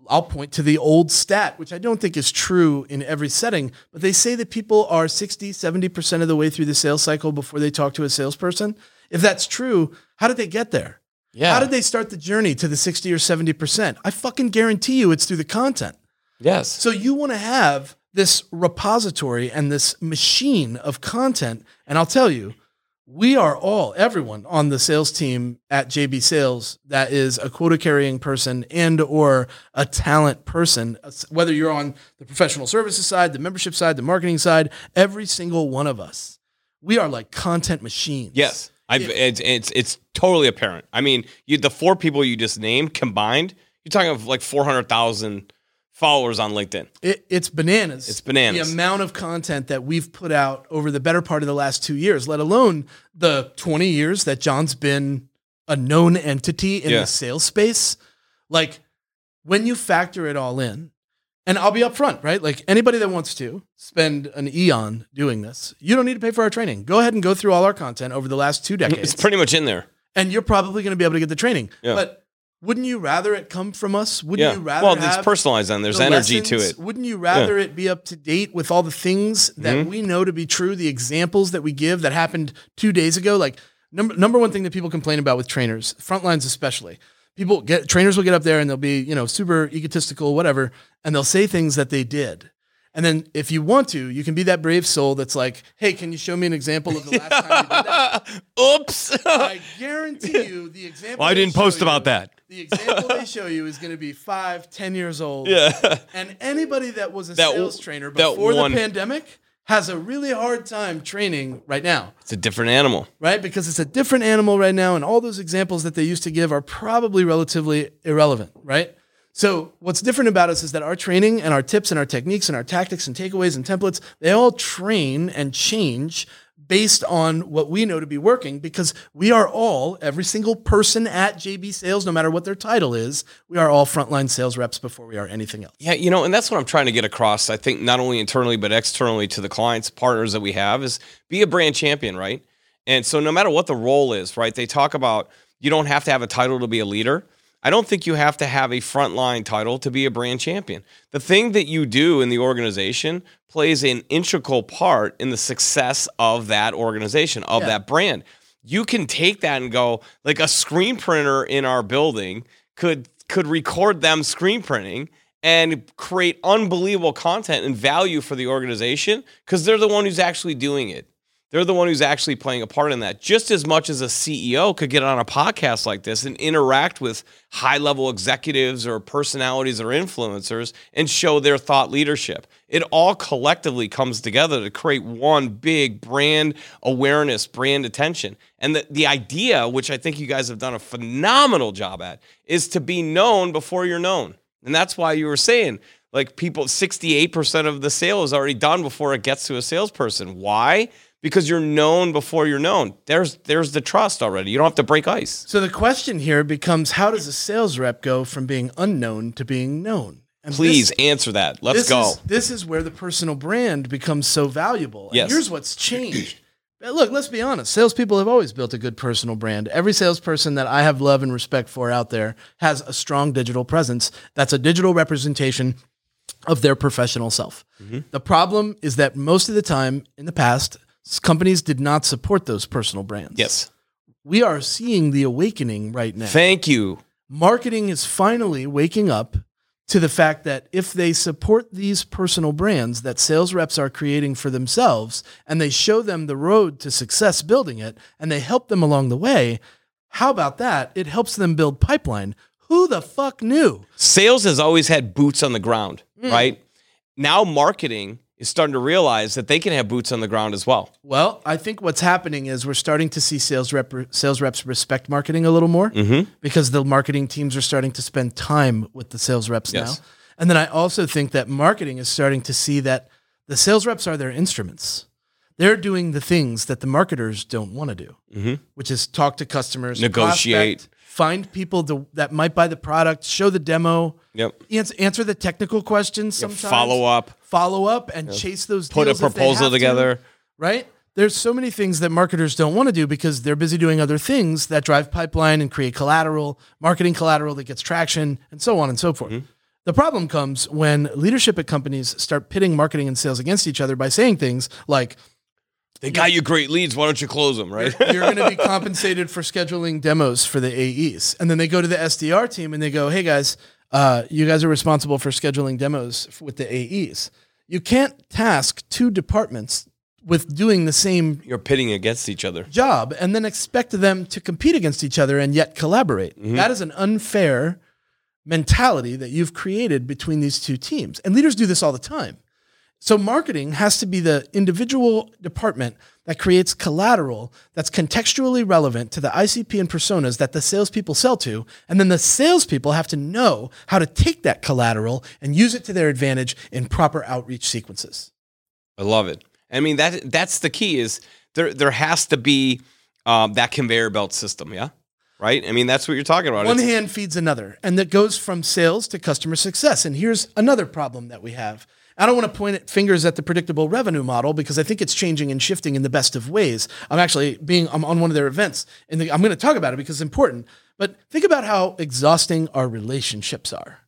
I'll point to the old stat, which I don't think is true in every setting, but they say that people are 60, 70% of the way through the sales cycle before they talk to a salesperson. If that's true, how did they get there? Yeah. How did they start the journey to the 60 or 70%? I fucking guarantee you it's through the content. Yes. So you want to have this repository and this machine of content. And I'll tell you, we are all, everyone on the sales team at JB Sales that is a quota carrying person and or a talent person, whether you're on the professional services side, the membership side, the marketing side, every single one of us, we are like content machines. Yes. I've, it's, it's it's totally apparent. I mean, you the four people you just named combined, you're talking of like four hundred thousand followers on LinkedIn. It, it's bananas. It's bananas. The amount of content that we've put out over the better part of the last two years, let alone the 20 years that John's been a known entity in Yeah. the sales space. Like when you factor it all in, and I'll be upfront, right? Like anybody that wants to spend an eon doing this, you don't need to pay for our training. Go ahead and go through all our content over the last two decades It's pretty much in there. and you're probably going to be able to get the training. Yeah. But wouldn't you rather it come from us? Wouldn't Yeah. you rather Well, it's personalized and there's the energy to it. Wouldn't you rather it be up to date with all the things that Mm-hmm. we know to be true, the examples that we give that happened two days ago? Like number number one thing that people complain about with trainers, front lines especially. People get trainers will get up there and they'll be, you know, super egotistical, whatever, and they'll say things that they did. And then if you want to, you can be that brave soul that's like, hey, can you show me an example of the last time you did that? Oops. I guarantee you the example. Well, I didn't post you- about that. The example they show you is going to be five, ten years old. Yeah. And anybody that was a That sales w- trainer before the pandemic has a really hard time training right now, It's a different animal. right? Because it's a different animal right now, and all those examples that they used to give are probably relatively irrelevant, right? So what's different about us is that our training and our tips and our techniques and our tactics and takeaways and templates, they all train and change based on what we know to be working because we are all, every single person at JB Sales, no matter what their title is, we are all frontline sales reps before we are anything else. Yeah, you know, and that's what I'm trying to get across. I think not only internally but externally to the clients, partners that we have is be a brand champion, right? And so no matter what the role is, right? They talk about you don't have to have a title to be a leader. I don't think you have to have a frontline title to be a brand champion. The thing that you do in the organization plays an integral part in the success of that organization, of Yeah. that brand. You can take that and go, like a screen printer in our building could could record them screen printing and create unbelievable content and value for the organization because they're the one who's actually doing it. They're the one who's actually playing a part in that. Just as much as a CEO could get on a podcast like this and interact with high level executives or personalities or influencers and show their thought leadership. It all collectively comes together to create one big brand awareness, brand attention. And the, the idea, which I think you guys have done a phenomenal job at, is to be known before you're known. And that's why you were saying, like, people, 68% of the sale is already done before it gets to a salesperson. Why? Because you're known before you're known. There's there's the trust already. You don't have to break ice. So the question here becomes how does a sales rep go from being unknown to being known? And Please this- answer that. Let's this go. Is, this is where the personal brand becomes so valuable. And Yes. here's what's changed. Look, let's be honest. Salespeople have always built a good personal brand. Every salesperson that I have love and respect for out there has a strong digital presence. That's a digital representation of their professional self. Mm-hmm. The problem is that most of the time in the past, companies did not support those personal brands. yes. We are seeing the awakening right now Thank you. marketing is finally waking up to the fact that if they support these personal brands that sales reps are creating for themselves and they show them the road to success building it and they help them along the way, how about that? It helps them build pipeline. Who the fuck knew? Sales has always had boots on the ground, Hmm. right? Now marketing is starting to realize that they can have boots on the ground as well. Well, I think what's happening is we're starting to see sales rep sales reps respect marketing a little more Mm-hmm. because the marketing teams are starting to spend time with the sales reps Yes. now. And then I also think that marketing is starting to see that the sales reps are their instruments. They're doing the things that the marketers don't want to do, Mm-hmm. which is talk to customers, Negotiate. prospect, find people to, that might buy the product, show the demo, Yep. answer, answer the technical questions sometimes, Follow up, follow up, and chase those. put a deals if they proposal have to together. right? There's so many things that marketers don't want to do because they're busy doing other things that drive pipeline and create collateral, marketing collateral that gets traction, and so on and so forth. Mm-hmm. The problem comes when leadership at companies start pitting marketing and sales against each other by saying things like, They got you great leads. Why don't you close them, right? you're going to be compensated for scheduling demos for the AEs. And then they go to the SDR team and they go, hey guys, uh, you guys are responsible for scheduling demos with the AEs. You can't task two departments with doing the same You're pitting against each other. job and then expect them to compete against each other and yet collaborate. That is an unfair mentality that you've created between these two teams. And leaders do this all the time. So marketing has to be the individual department that creates collateral that's contextually relevant to the ICP and personas that the salespeople sell to. And then the salespeople have to know how to take that collateral and use it to their advantage in proper outreach sequences. I love it. I mean that that's the key is there there has to be um, that conveyor belt system, yeah? Right? I mean that's what you're talking about. One It's- hand feeds another, and that goes from sales to customer success. And here's another problem that we have. I don't want to point fingers at the predictable revenue model because I think it's changing and shifting in the best of ways. I'm actually being I'm on one of their events, and I'm going to talk about it because it's important. But think about how exhausting our relationships are.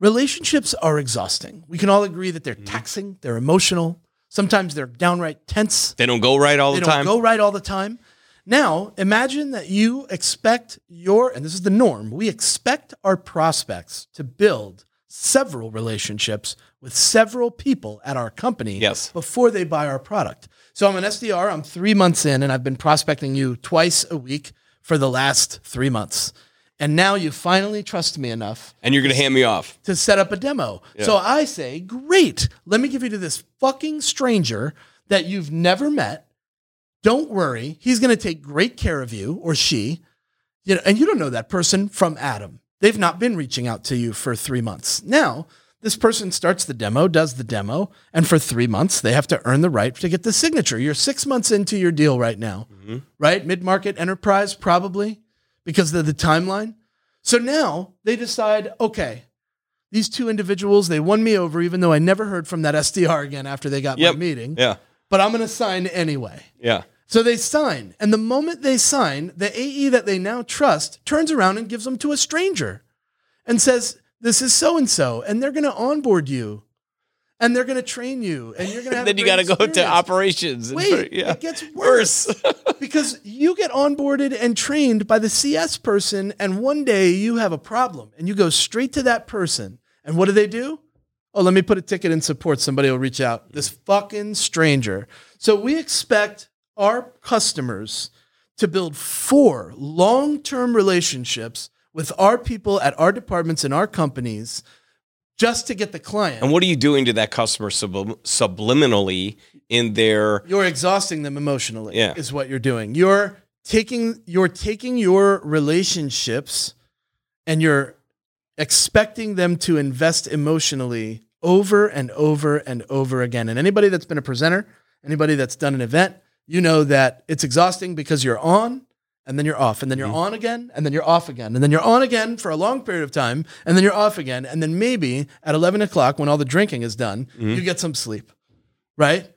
Relationships are exhausting. We can all agree that they're mm-hmm. taxing, they're emotional. Sometimes they're downright tense they don't go right all they the time. They don't go right all the time. Now, imagine that you expect your, and this is the norm, we expect our prospects to build several relationships with several people at our company Yes. before they buy our product. So I'm an SDR, I'm three months in, and I've been prospecting you twice a week for the last three months. And now you finally trust me enough and you're going to hand me off. to set up a demo. So I say, great, let me give you to this fucking stranger that you've never met. Don't worry, he's going to take great care of you or she. You know, and you don't know that person from Adam. they've not been reaching out to you for three months. Now, this person starts the demo, does the demo, and for three months, they have to earn the right to get the signature. You're six months into your deal right now, mm-hmm. right? Mid market enterprise, probably because of the timeline. So now they decide, okay, these two individuals, they won me over, even though I never heard from that SDR again after they got Yep. my meeting, Yeah. but I'm going to sign anyway. Yeah. So they sign. And the moment they sign, the AE that they now trust turns around and gives them to a stranger and says, This is so and so. And they're going to onboard you and they're going to train you. And you're going to have then you got to go to experience." operations. and- Wait, yeah. it gets worse. because you get onboarded and trained by the CS person, and one day you have a problem and you go straight to that person. And what do they do? Oh, let me put a ticket in support. Somebody will reach out. This fucking stranger. So we expect our customers to build four long term relationships with our people at our departments and our companies just to get the client. and what are you doing to that customer sublim- subliminally in their you're exhausting them emotionally Yeah. is what you're doing you're taking you're taking your relationships and you're expecting them to invest emotionally over and over and over again and anybody that's been a presenter anybody that's done an event you know that it's exhausting because you're on and then you're off and then you're mm-hmm. on again and then you're off again and then you're on again for a long period of time and then you're off again and then maybe at 11 o'clock when all the drinking is done mm-hmm. you get some sleep right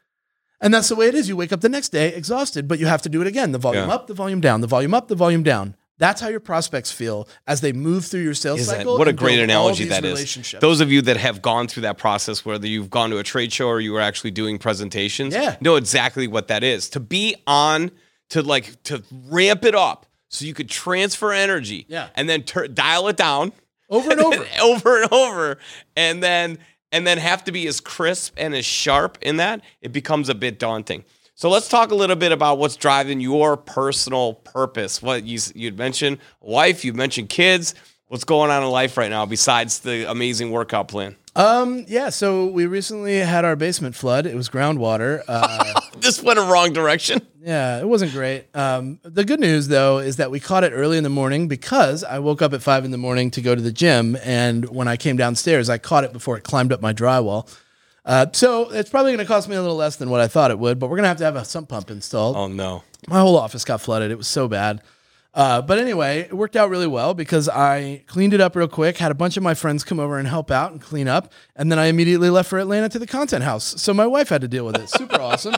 and that's the way it is. You wake up the next day exhausted, but you have to do it again. The volume Yeah. up, the volume down, the volume up, the volume down. That's how your prospects feel as they move through your sales Is that- cycle. what a great analogy that is. Those of you that have gone through that process, whether you've gone to a trade show or you were actually doing presentations, Yeah. know exactly what that is. To be on, to like to ramp it up so you could transfer energy, Yeah. and then tur- dial it down over and over. over and over, and then and then have to be as crisp and as sharp in that, it becomes a bit daunting. So let's talk a little bit about what's driving your personal purpose. What you you'd mentioned wife, you mentioned kids. What's going on in life right now besides the amazing workout plan? Um, yeah, so we recently had our basement flood. It was groundwater. Uh, This went a wrong direction. yeah, it wasn't great. Um, the good news, though, is that we caught it early in the morning because I woke up at five in the morning to go to the gym. And when I came downstairs, I caught it before it climbed up my drywall. Uh, so it's probably going to cost me a little less than what I thought it would, but we're going to have to have a sump pump installed. Oh no. my whole office got flooded. It was so bad. Uh, but anyway, it worked out really well because I cleaned it up real quick, had a bunch of my friends come over and help out and clean up. And then I immediately left for Atlanta to the content house. So my wife had to deal with it. Super awesome.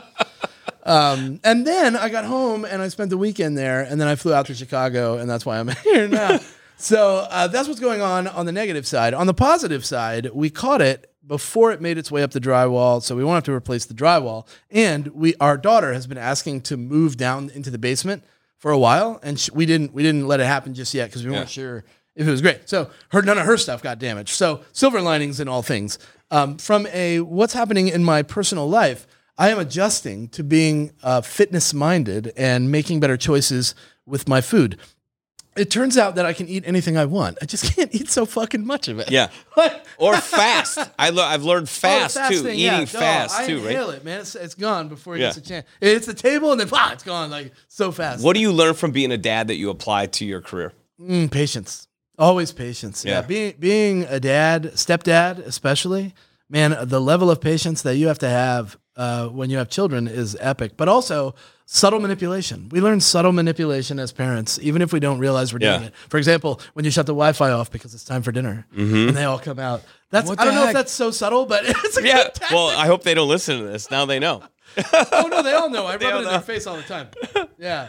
Um, and then I got home and I spent the weekend there. And then I flew out to Chicago, and that's why I'm here now. so uh, that's what's going on on the negative side. On the positive side, we caught it before it made its way up the drywall, so we won't have to replace the drywall. And we, our daughter, has been asking to move down into the basement for a while, and sh- we didn't we didn't let it happen just yet because we weren't sure if it was great. So her none of her stuff got damaged. So silver linings in all things. Um, from a what's happening in my personal life, I am adjusting to being uh, fitness minded and making better choices with my food. It turns out that I can eat anything I want. I just can't eat so fucking much of it. Yeah. Or fast. I I've learned fast Oh, too. Eating yeah. Fast I too, right? I inhale it, man. It's, it's gone before it Yeah. gets a chance. It's the table and then ah, it's gone like so fast. What do you learn from being a dad that you apply to your career? Mm, patience. Always patience. Yeah. Yeah. Being being a dad, stepdad, especially, man, the level of patience that you have to have uh, when you have children is epic. But also subtle manipulation. We learn subtle manipulation as parents, even if we don't realize we're doing Yeah. it. For example, when you shut the Wi-Fi off because it's time for dinner, and they all come out. That's I don't the know if that's so subtle, but it's a Yeah. good. Well, I hope they don't listen to this. Now they know. oh no, they all know. I rub it in know. their face all the time. Yeah.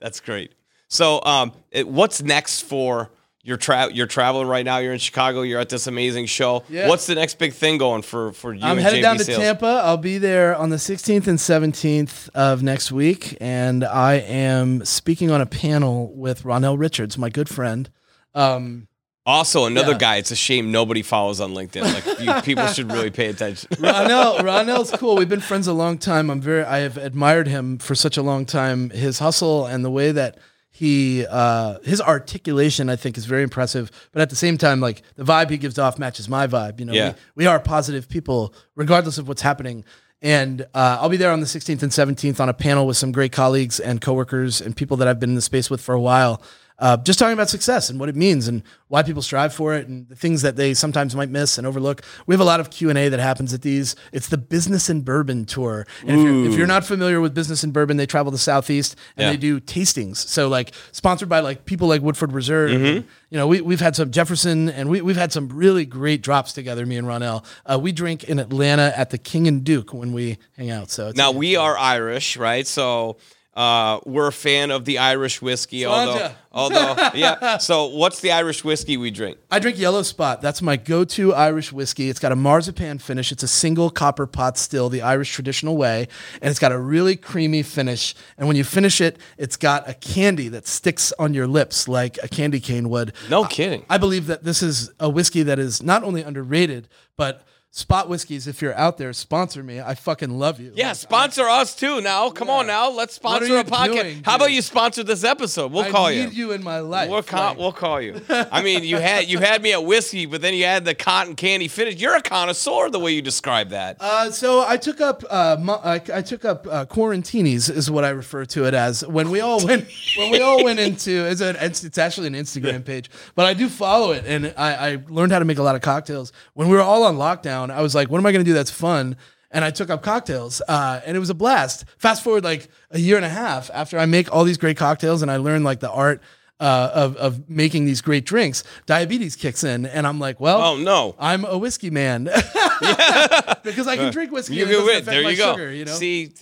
That's great. So, um, it, what's next for your tra- You're traveling right now. You're in Chicago. You're at this amazing show. Yeah. What's the next big thing going for for you? I'm headed down to Sales? Tampa. I'll be there on the 16th and 17th of next week, and I am speaking on a panel with Ronell Richards, my good friend. Um, Also, another Yeah. guy. It's a shame nobody follows on LinkedIn. Like you, people should really pay attention. Ronell, Ronell's cool. We've been friends a long time. I'm very, I have admired him for such a long time. His hustle and the way that he, uh, his articulation, I think, is very impressive. But at the same time, like the vibe he gives off matches my vibe. You know, Yeah. we, we are positive people, regardless of what's happening. And uh, I'll be there on the 16th and 17th on a panel with some great colleagues and coworkers and people that I've been in the space with for a while. Uh, just talking about success and what it means and why people strive for it and the things that they sometimes might miss and overlook. We have a lot of Q and A that happens at these. It's the Business and Bourbon tour. And if you're, if you're not familiar with Business and Bourbon, they travel the southeast and Yeah. they do tastings. So like sponsored by like people like Woodford Reserve. Mm-hmm. You know, we we've had some Jefferson and we we've had some really great drops together. Me and Ronell. Uh, we drink in Atlanta at the King and Duke when we hang out. So it's Now we are Irish, right? So uh, we're a fan of the Irish whiskey. Although, although, yeah. So what's the Irish whiskey we drink? I drink Yellow Spot. That's my go-to Irish whiskey. It's got a marzipan finish. It's a single copper pot still, the Irish traditional way, and it's got a really creamy finish. And when you finish it, it's got a candy that sticks on your lips like a candy cane would. No kidding. I believe that this is a whiskey that is not only underrated, but Spot Whiskeys, if you're out there, sponsor me. I fucking love you. Yeah, sponsor us too. Now, come on now, let's sponsor a podcast. doing, How about you sponsor this episode? We'll I call need you. you in my life. We'll call, Like- we'll call you. I mean, you had you had me at whiskey, but then you had the cotton candy finish. You're a connoisseur the way you describe that. Uh, so I took up uh, mo- I, I took up uh, quarantinis is what I refer to it as when we all went when we all went into it's, an, it's it's actually an Instagram page but I do follow it and I, I learned how to make a lot of cocktails when we were all on lockdown I was like what am I gonna do that's fun and I took up cocktails uh, and it was a blast fast forward like a year and a half after I make all these great cocktails and I learn like the art uh, of of making these great drinks diabetes kicks in and I'm like well Oh no. I'm a whiskey man because I can drink whiskey. You and it go doesn't with affect there you go. Sugar, you know? See,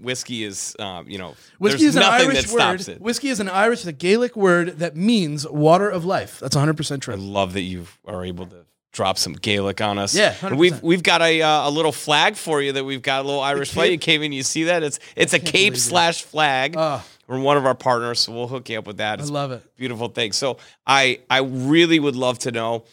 whiskey is um, you know whiskey is an Irish word. Whiskey is an Irish, the Gaelic word that means water of life. That's 100 percent true. I love that you are able to drop some Gaelic on us. Yeah, And we've we've got a uh, a little flag for you that we've got a little Irish flag. You came in, you see that? It's it's a cape slash flag. Ah. We're one of our partners, so we'll hook you up with that. I love it. beautiful thing. So I I really would love to know.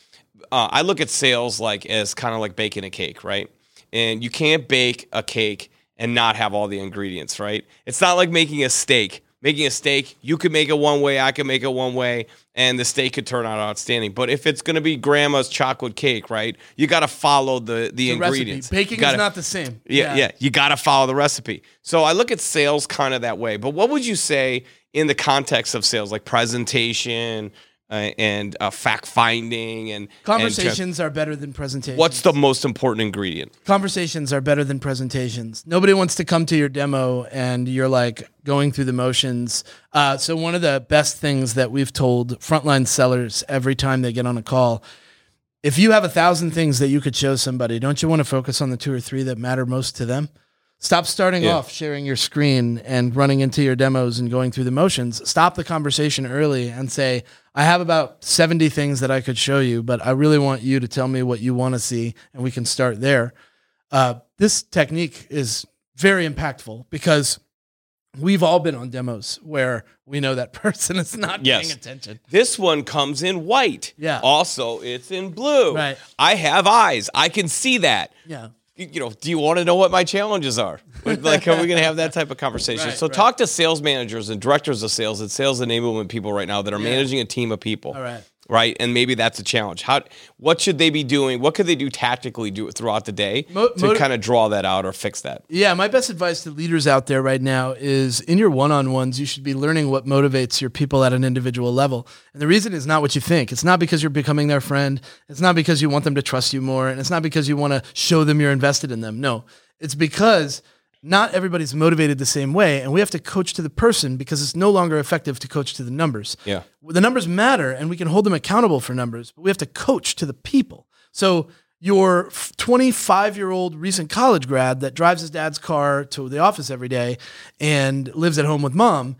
Uh, I look at sales like as kind of like baking a cake, right? And you can't bake a cake and not have all the ingredients, right? It's not like making a steak. Making a steak, you could make it one way, I could make it one way, and the steak could turn out outstanding. But if it's going to be grandma's chocolate cake, right? You got to follow the the, The ingredients. recipe. Baking gotta- is not the same. yeah, yeah, You got to follow the recipe. So I look at sales kind of that way. But what would you say in the context of sales, like presentation uh, and uh, fact finding and and Conversations are better than presentations. what's the most important ingredient? conversations are better than presentations. Nobody wants to come to your demo and you're like going through the motions. Uh, so one of the best things that we've told frontline sellers every time they get on a call, if you have a thousand things that you could show somebody, don't you want to focus on the two or three that matter most to them? Stop starting Yeah. off sharing your screen and running into your demos and going through the motions. Stop the conversation early and say, I have about 70 things that I could show you, but I really want you to tell me what you want to see, and we can start there. Uh, this technique is very impactful because we've all been on demos where we know that person is not Yes. paying attention. This one comes in white. Yeah. Also, it's in blue. Right. I have eyes. I can see that. Yeah. You know, do you want to know what my challenges are? Like, are we going to have that type of conversation? Right, so, right. talk to sales managers and directors of sales and sales enablement people right now that are managing a team of people. All right. Right, and maybe that's a challenge. How? What should they be doing? What could they do tactically do throughout the day Mo- to mo- kind of draw that out or fix that? Yeah, my best advice to leaders out there right now is in your one on ones, you should be learning what motivates your people at an individual level. And the reason is not what you think. It's not because you're becoming their friend. It's not because you want them to trust you more. And it's not because you want to show them you're invested in them. No, it's because not everybody's motivated the same way. And we have to coach to the person because it's no longer effective to coach to the numbers. Yeah. The numbers matter and we can hold them accountable for numbers, but we have to coach to the people. So your 25 year old recent college grad that drives his dad's car to the office every day and lives at home with mom,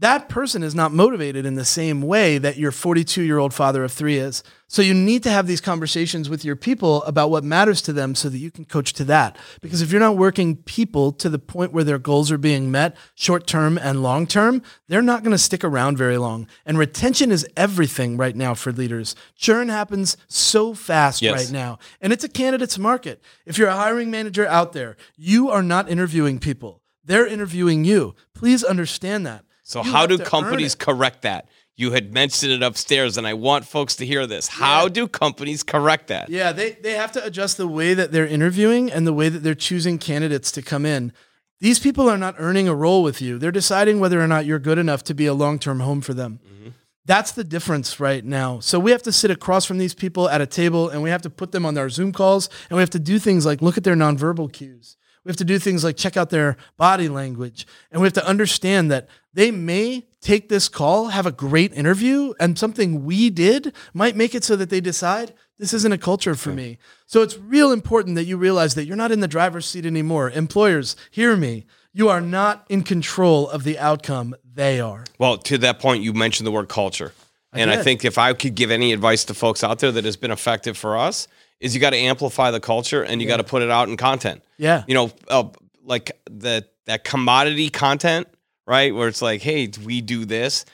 that person is not motivated in the same way that your 42 year old father of three is. So you need to have these conversations with your people about what matters to them so that you can coach to that. Because if you're not working people to the point where their goals are being met, short term and long term, they're not going to stick around very long. And retention is everything right now for leaders. Churn happens so fast Yes. right now, and it's a candidate's market. If you're a hiring manager out there, you are not interviewing people. They're interviewing you. Please understand that. So, You how do companies correct that? You had mentioned it upstairs, and I want folks to hear this. How do companies correct that? Yeah, they, they have to adjust the way that they're interviewing and the way that they're choosing candidates to come in. These people are not earning a role with you. They're deciding whether or not you're good enough to be a long term home for them. Mm-hmm. That's the difference right now. So we have to sit across from these people at a table and we have to put them on our Zoom calls and we have to do things like look at their nonverbal cues. We have to do things like check out their body language. And we have to understand that they may take this call, have a great interview, and something we did might make it so that they decide this isn't a culture for me. So it's real important that you realize that you're not in the driver's seat anymore. Employers, hear me. You are not in control of the outcome. They are. Well, to that point, you mentioned the word culture. and I think if I could give any advice to folks out there that has been effective for us, is you got to amplify the culture and you got to put it out in content. Yeah. You know, uh, like the that commodity content, right? Where it's like, hey, we do this.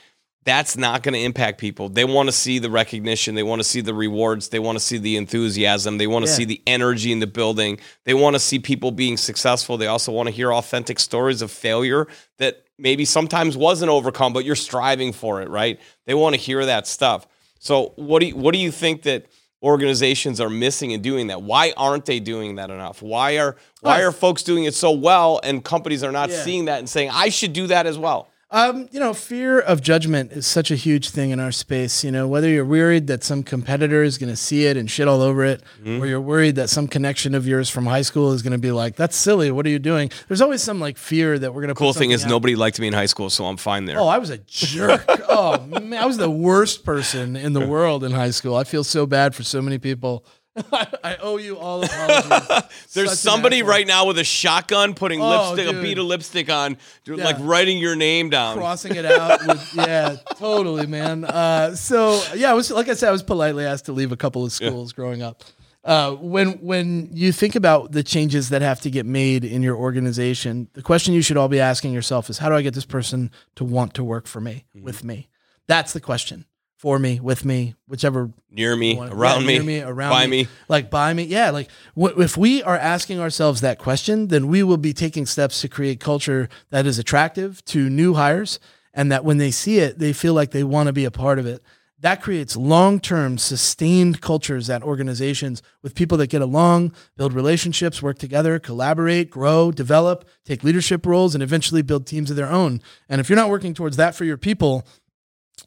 That's not going to impact people. They want to see the recognition. They want to see the rewards. They want to see the enthusiasm. They want to Yeah. see the energy in the building. They want to see people being successful. They also want to hear authentic stories of failure that maybe sometimes wasn't overcome, but you're striving for it, right? They want to hear that stuff. So, what do you, what do you think that organizations are missing in doing that? Why aren't they doing that enough? Why are why are folks doing it so well and companies are not Yeah. seeing that and saying I should do that as well? Um, you know, fear of judgment is such a huge thing in our space. You know, whether you're worried that some competitor is going to see it and shit all over it, Mm-hmm. or you're worried that some connection of yours from high school is going to be like, "That's silly. What are you doing?" There's always some like fear that we're going to. Cool thing is nobody liked me in high school, so I'm fine there. Oh, I was a jerk. oh man, I was the worst person in the world in high school. I feel so bad for so many people. I owe you all apologies. There's somebody right now with a shotgun putting Oh, lipstick, a dude. bead of lipstick on, Yeah. like writing your name down. crossing it out. With, yeah, totally, man. Uh, so yeah, I was like I said, I was politely asked to leave a couple of schools growing up. Uh, when when you think about the changes that have to get made in your organization, the question you should all be asking yourself is, how do I get this person to want to work for me, Mm-hmm. with me? That's the question. For me, with me, whichever Near me, one- around yeah, me, near around by me, me. like by me. Yeah, like wh- if we are asking ourselves that question, then we will be taking steps to create culture that is attractive to new hires, and that when they see it, they feel like they want to be a part of it. That creates long-term, sustained cultures at organizations with people that get along, build relationships, work together, collaborate, grow, develop, take leadership roles, and eventually build teams of their own. And if you're not working towards that for your people,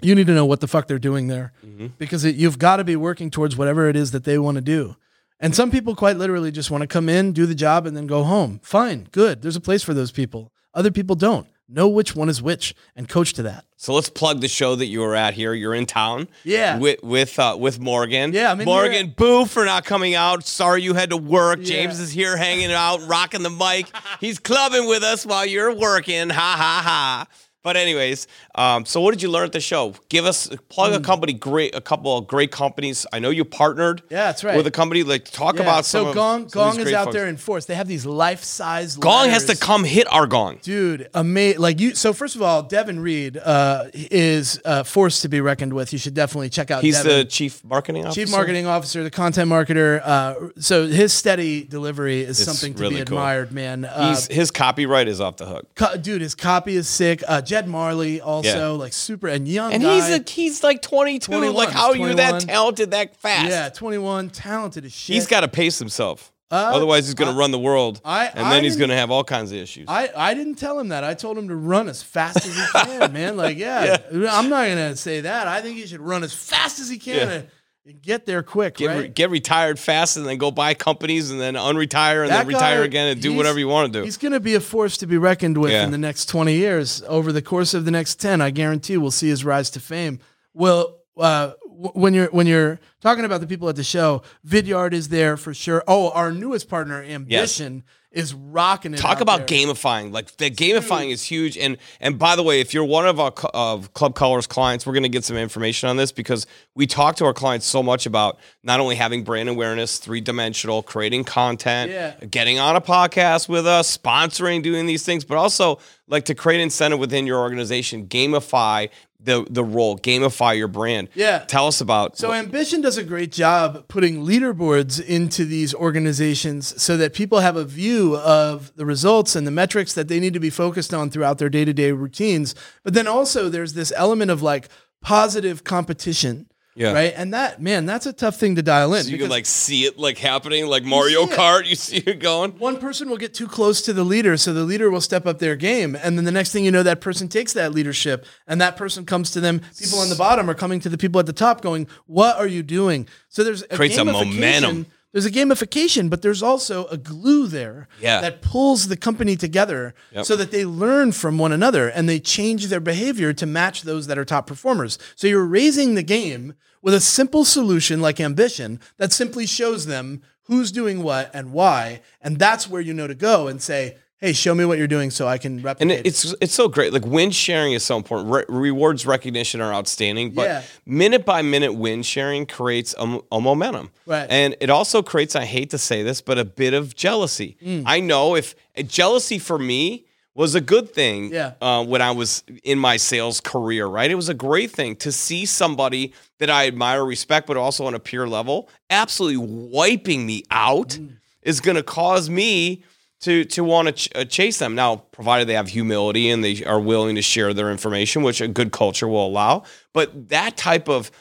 you need to know what the fuck they're doing there because it, you've got to be working towards whatever it is that they want to do. And some people quite literally just want to come in, do the job, and then go home. Fine, good. There's a place for those people. Other people don't. Know which one is which and coach to that. So let's plug the show that you were at here. You're in town. Yeah. With with uh, with Morgan. Yeah, in Morgan, boo for not coming out. Sorry you had to work. Yeah. James is here hanging out, rocking the mic. He's clubbing with us while you're working. Ha ha ha. But anyways, um, so what did you learn at the show? Give us plug Hmm. a company, great a couple of great companies. I know you partnered. Yeah, that's right. With a company. Like talk Yeah, about some so of- Gong some Gong is out folks. there in force. They have these life size. Gong has to come hit our gong. Dude, amazing! Like you. So first of all, Devin Reed uh, is a force to be reckoned with. You should definitely check out. He's Devin. the chief marketing officer. chief marketing officer, the content marketer. Uh, so his steady delivery is something to really be cool. admired, man. Uh, He's, his copyright is off the hook. co- dude, his copy is sick. Uh, Jed Marley also Yeah. like super and young And guy. he's a, he's like 22. 21, like, how are you that talented that fast? yeah, twenty one, talented as shit. He's got to pace himself. Uh, Otherwise, he's going to run the world. I- and I then he's going to have all kinds of issues. I, I didn't tell him that. I told him to run as fast as he can, man. Like, yeah, I'm not gonna say that. I think he should run as fast as he can Yeah. And, get there quick, get, right? re- get retired fast and then go buy companies and then unretire and That then retire guy, again and do whatever you want to do. He's going to be a force to be reckoned with Yeah. in the next 20 years. Over the course of the next 10, I guarantee we'll see his rise to fame. Well, uh, when you're when you're talking about the people at the show, Vidyard is there for sure. Oh, our newest partner, Ambition, is rocking it. Talk out about there. gamifying. Like the gamifying is huge. And and by the way, if you're one of our of Club Colors clients, we're going to get some information on this because we talk to our clients so much about not only having brand awareness, three dimensional, creating content, Yeah. getting on a podcast with us, sponsoring, doing these things, but also like to create incentive within your organization, gamify the the role, gamify your brand. Yeah. Tell us about So Ambition does a great job putting leaderboards into these organizations so that people have a view of the results and the metrics that they need to be focused on throughout their day-to-day routines. But then also there's this element of like positive competition Yeah. Right. And that, man, that's a tough thing to dial in. So you can like see it like happening, like Mario it. Kart. You see it going. one person will get too close to the leader, so the leader will step up their game. And then the next thing you know, that person takes that leadership and that person comes to them. People on the bottom are coming to the people at the top going, What are you doing? So there's a Creates a momentum. There's a gamification, but there's also a glue there Yeah. that pulls the company together Yep. so that they learn from one another and they change their behavior to match those that are top performers. So you're raising the game with a simple solution like ambition that simply shows them who's doing what and why. And that's where you know to go and say, hey, show me what you're doing so I can replicate And it. it- it's it's so great. Like win sharing is so important. Re- rewards recognition are outstanding, but Yeah. minute by minute win sharing creates a momentum. Right. And it also creates, I hate to say this, but a bit of jealousy. Mm. I know if jealousy for me was a good thing Yeah. uh, when I was in my sales career, right? It was a great thing to see somebody that I admire, respect, but also on a peer level, absolutely wiping me out Mm. is going to cause me to to want to ch- uh, chase them. Now, provided they have humility and they are willing to share their information, which a good culture will allow. But that type of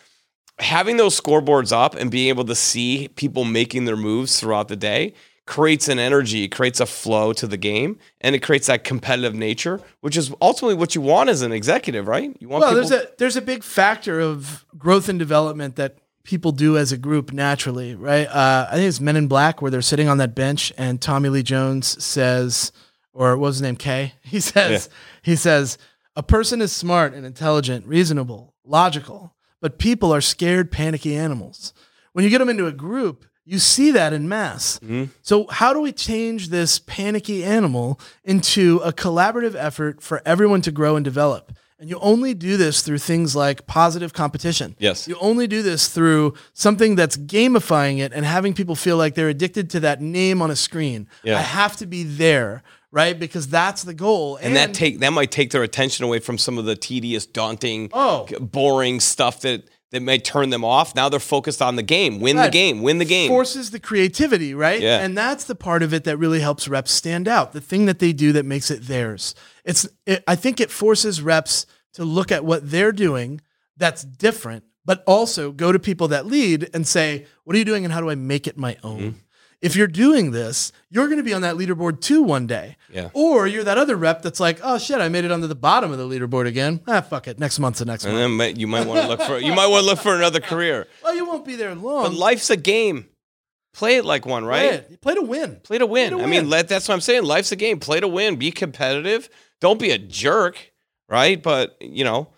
having those scoreboards up and being able to see people making their moves throughout the day creates an energy, creates a flow to the game, and it creates that competitive nature, which is ultimately what you want as an executive, right? You want well, people there's a there's a big factor of growth and development that people do as a group naturally, right? Uh, I think it's Men in Black where they're sitting on that bench and Tommy Lee Jones says, or what was his name? Kay. He says, he says, a person is smart and intelligent, reasonable, logical, but people are scared, panicky animals. When you get them into a group, you see that in mass. So, how do we change this panicky animal into a collaborative effort for everyone to grow and develop? And you only do this through things like positive competition. Yes. You only do this through something that's gamifying it and having people feel like they're addicted to that name on a screen. Yeah. I have to be there, right? Because that's the goal. and that take that might take their attention away from some of the tedious, daunting, Oh. boring stuff that that may turn them off. Now they're focused on the game. Win the game. Win the game. forces the creativity, right? Yeah. And that's the part of it that really helps reps stand out. The thing that they do that makes it theirs. It's it, I think it forces reps to look at what they're doing that's different, but also go to people that lead and say, "What are you doing and how do I make it my own?" Mm-hmm. If you're doing this, you're going to be on that leaderboard too one day. Yeah. Or you're that other rep that's like, "Oh shit, I made it onto the bottom of the leaderboard again. Ah, fuck it. Next month's the next and one." then you might want to look for you might want to look for another career. Well, you won't be there long. But life's a game. Play it like one, right? Play it. Play to win. Play to win. Play to I mean, let, that's what I'm saying. Life's a game. Play to win. Be competitive. Don't be a jerk, right? But you know,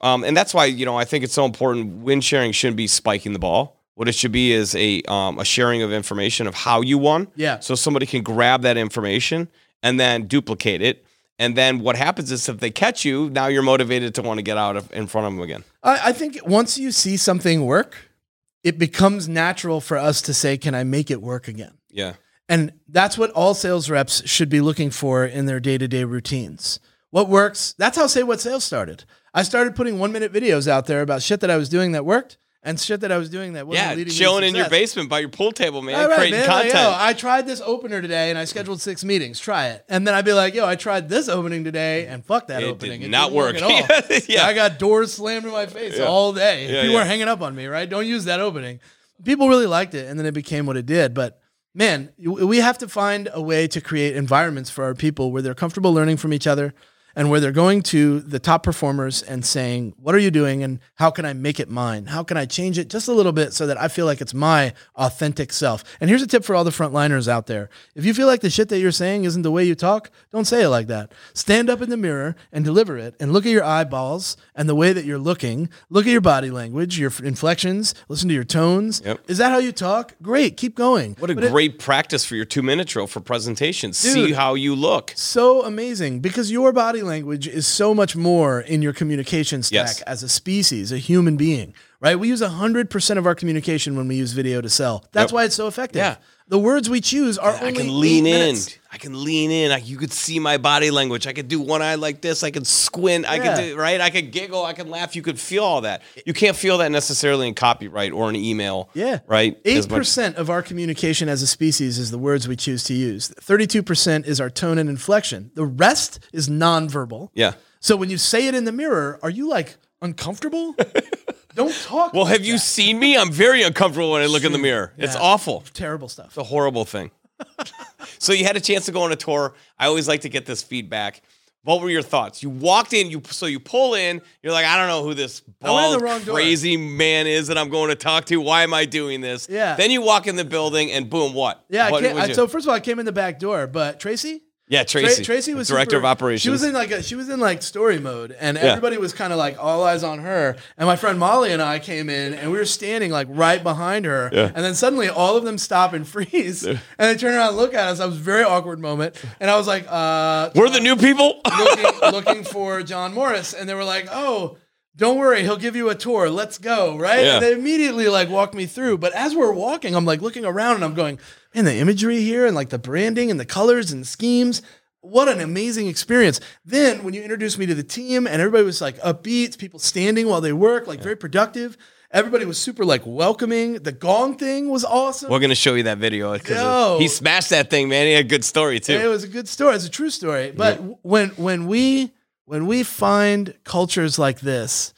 um, and that's why you know I think it's so important. Win sharing shouldn't be spiking the ball. What it should be is a um, a sharing of information of how you won. Yeah. So somebody can grab that information and then duplicate it. And then what happens is if they catch you, now you're motivated to want to get out of in front of them again. I, I think once you see something work, it becomes natural for us to say, Can I make it work again? Yeah. And that's what all sales reps should be looking for in their day to day routines. What works? That's how Say What Sales started. I started putting one minute videos out there about shit that I was doing that worked and shit that I was doing that wasn't Yeah. leading Chilling in your basement by your pool table, man. All right, creating man. Like, content. yo, I tried this opener today and I scheduled six meetings. Try it. And then I'd be like, yo, I tried this opening today and fuck that It opening. did not didn't work. at all. Yeah. I got doors slammed in my face Yeah. all day. Yeah, People yeah. were hanging up on me, right? Don't use that opening. People really liked it and then it became what it did. But man, we have to find a way to create environments for our people where they're comfortable learning from each other and where they're going to the top performers and saying, What are you doing? And how can I make it mine? How can I change it just a little bit so that I feel like it's my authentic self? And here's a tip for all the frontliners out there if you feel like the shit that you're saying isn't the way you talk, don't say it like that. Stand up in the mirror and deliver it and look at your eyeballs and the way that you're looking. Look at your body language, your inflections, listen to your tones. Yep. Is that how you talk? Great, keep going. What a But it- great practice for your two minute drill for presentations. See how you look. so amazing because your body language is so much more in your communication stack Yes. as a species, a human being, right? We use 100% of our communication when we use video to sell. That's Yep. why it's so effective. Yeah. The words we choose are I only I can lean in. I can lean in. I, you could see my body language. I could do one eye like this. I could squint. I could do right. I could giggle. I could laugh. You could feel all that. You can't feel that necessarily in copyright or an email. Yeah. Right. Eight percent of our communication as a species is the words we choose to use. Thirty-two percent is our tone and inflection. The rest is nonverbal. Yeah. So when you say it in the mirror, are you like uncomfortable? Don't talk. Well, like have you seen me? I'm very uncomfortable when I look in the mirror. It's awful. terrible stuff? It's a horrible thing. so you had a chance to go on a tour. I always like to get this feedback. What were your thoughts? You walked in, you so you pull in, you're like, I don't know who this I went in the bald, wrong door. crazy man is that I'm going to talk to. Why am I doing this? Yeah. Then you walk in the building and boom, what? Yeah, I What came, I, so first of all, I came in the back door, but Tracy, yeah, Tra- Tracy. Tracy was director super- of operations. She was in like a, she was in like story mode, and everybody was kind of like all eyes on her. And my friend Molly and I came in, and we were standing like right behind her. Yeah. And then suddenly, all of them stop and freeze, and they turn around and look at us. I was a very awkward moment, and I was like, uh, We're the new people. looking, looking for John Morris, and they were like, "Oh, don't worry, he'll give you a tour. Let's go!" Right? Yeah. And they immediately like walked me through. But as we're walking, I'm like looking around, and I'm going, "Man, the imagery here, and like the branding, and the colors, and the schemes." What an amazing experience. Then, when you introduced me to the team, and everybody was like upbeat, people standing while they work, like very productive. Everybody was super like welcoming. The gong thing was awesome. We're gonna show you that video because he smashed that thing, man. He had a good story too. It was a good story. It's a true story. But w- when when we when we find cultures like this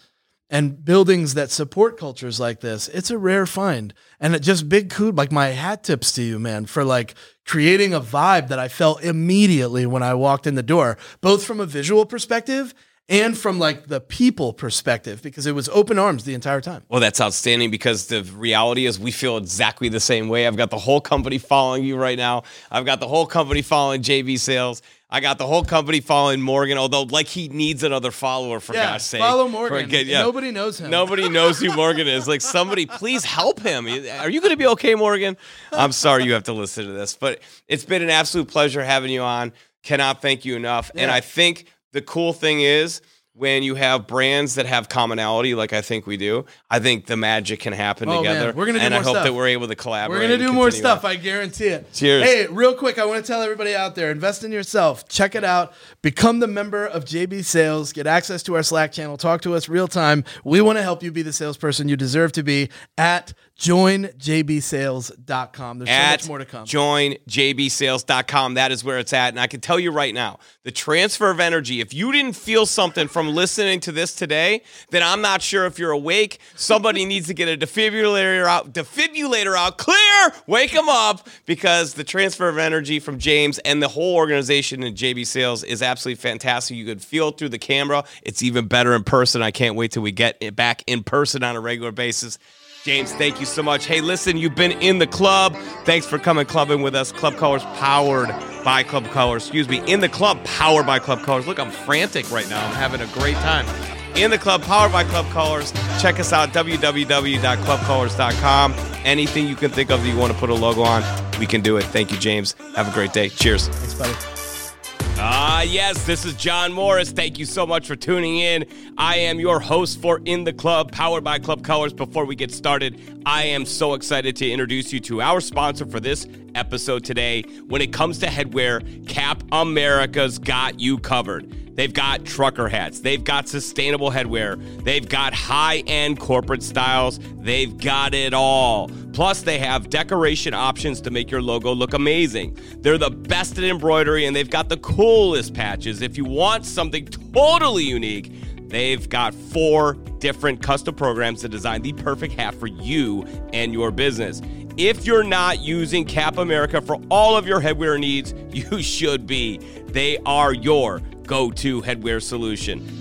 and buildings that support cultures like this, it's a rare find. And it just big coup like my hat tips to you, man, for like creating a vibe that I felt immediately when I walked in the door, both from a visual perspective and from like the people perspective, because it was open arms the entire time. Well, that's outstanding because the reality is we feel exactly the same way. I've got the whole company following you right now. I've got the whole company following JB Sales. I got the whole company following Morgan, although like he needs another follower for Yeah, God's sake. follow Morgan. Yeah. Nobody knows him. Nobody knows who Morgan is. Like somebody, please help him. Are you going to be okay, Morgan? I'm sorry you have to listen to this, but it's been an absolute pleasure having you on. Cannot thank you enough. And I think the cool thing is when you have brands that have commonality, like I think we do, I think the magic can happen Oh, man. together. We're gonna do and I more hope stuff. that we're able to collaborate. We're gonna do more stuff. on. I guarantee it. Cheers. Hey, real quick, I want to tell everybody out there: invest in yourself. Check it out. Become the member of JB Sales. Get access to our Slack channel. Talk to us real time. We want to help you be the salesperson you deserve to be at joinjbsales.com. There's so at much more to come. joinjbsales.com. That is where it's at. And I can tell you right now, the transfer of energy, if you didn't feel something from listening to this today, then I'm not sure if you're awake. Somebody needs to get a defibrillator out, defibrillator out, clear, wake them up because the transfer of energy from James and the whole organization in JB Sales is absolutely fantastic. You could feel through the camera. It's even better in person. I can't wait till we get it back in person on a regular basis. James, thank you so much. Hey, listen, you've been in the club. Thanks for coming clubbing with us. Club Colors powered by Club Colors. Excuse me, in the club powered by Club Colors. Look, I'm frantic right now. I'm having a great time. In the club powered by Club Colors. Check us out, www.clubcolors.com. Anything you can think of that you want to put a logo on, we can do it. Thank you, James. Have a great day. Cheers. Thanks, buddy. Ah, yes, this is John Morris. Thank you so much for tuning in. I am your host for In the Club, powered by Club Colors. Before we get started, I am so excited to introduce you to our sponsor for this episode today. When it comes to headwear, Cap America's got you covered. They've got trucker hats. They've got sustainable headwear. They've got high end corporate styles. They've got it all. Plus, they have decoration options to make your logo look amazing. They're the best at embroidery and they've got the coolest patches. If you want something totally unique, They've got four different custom programs to design the perfect hat for you and your business. If you're not using Cap America for all of your headwear needs, you should be. They are your go to headwear solution.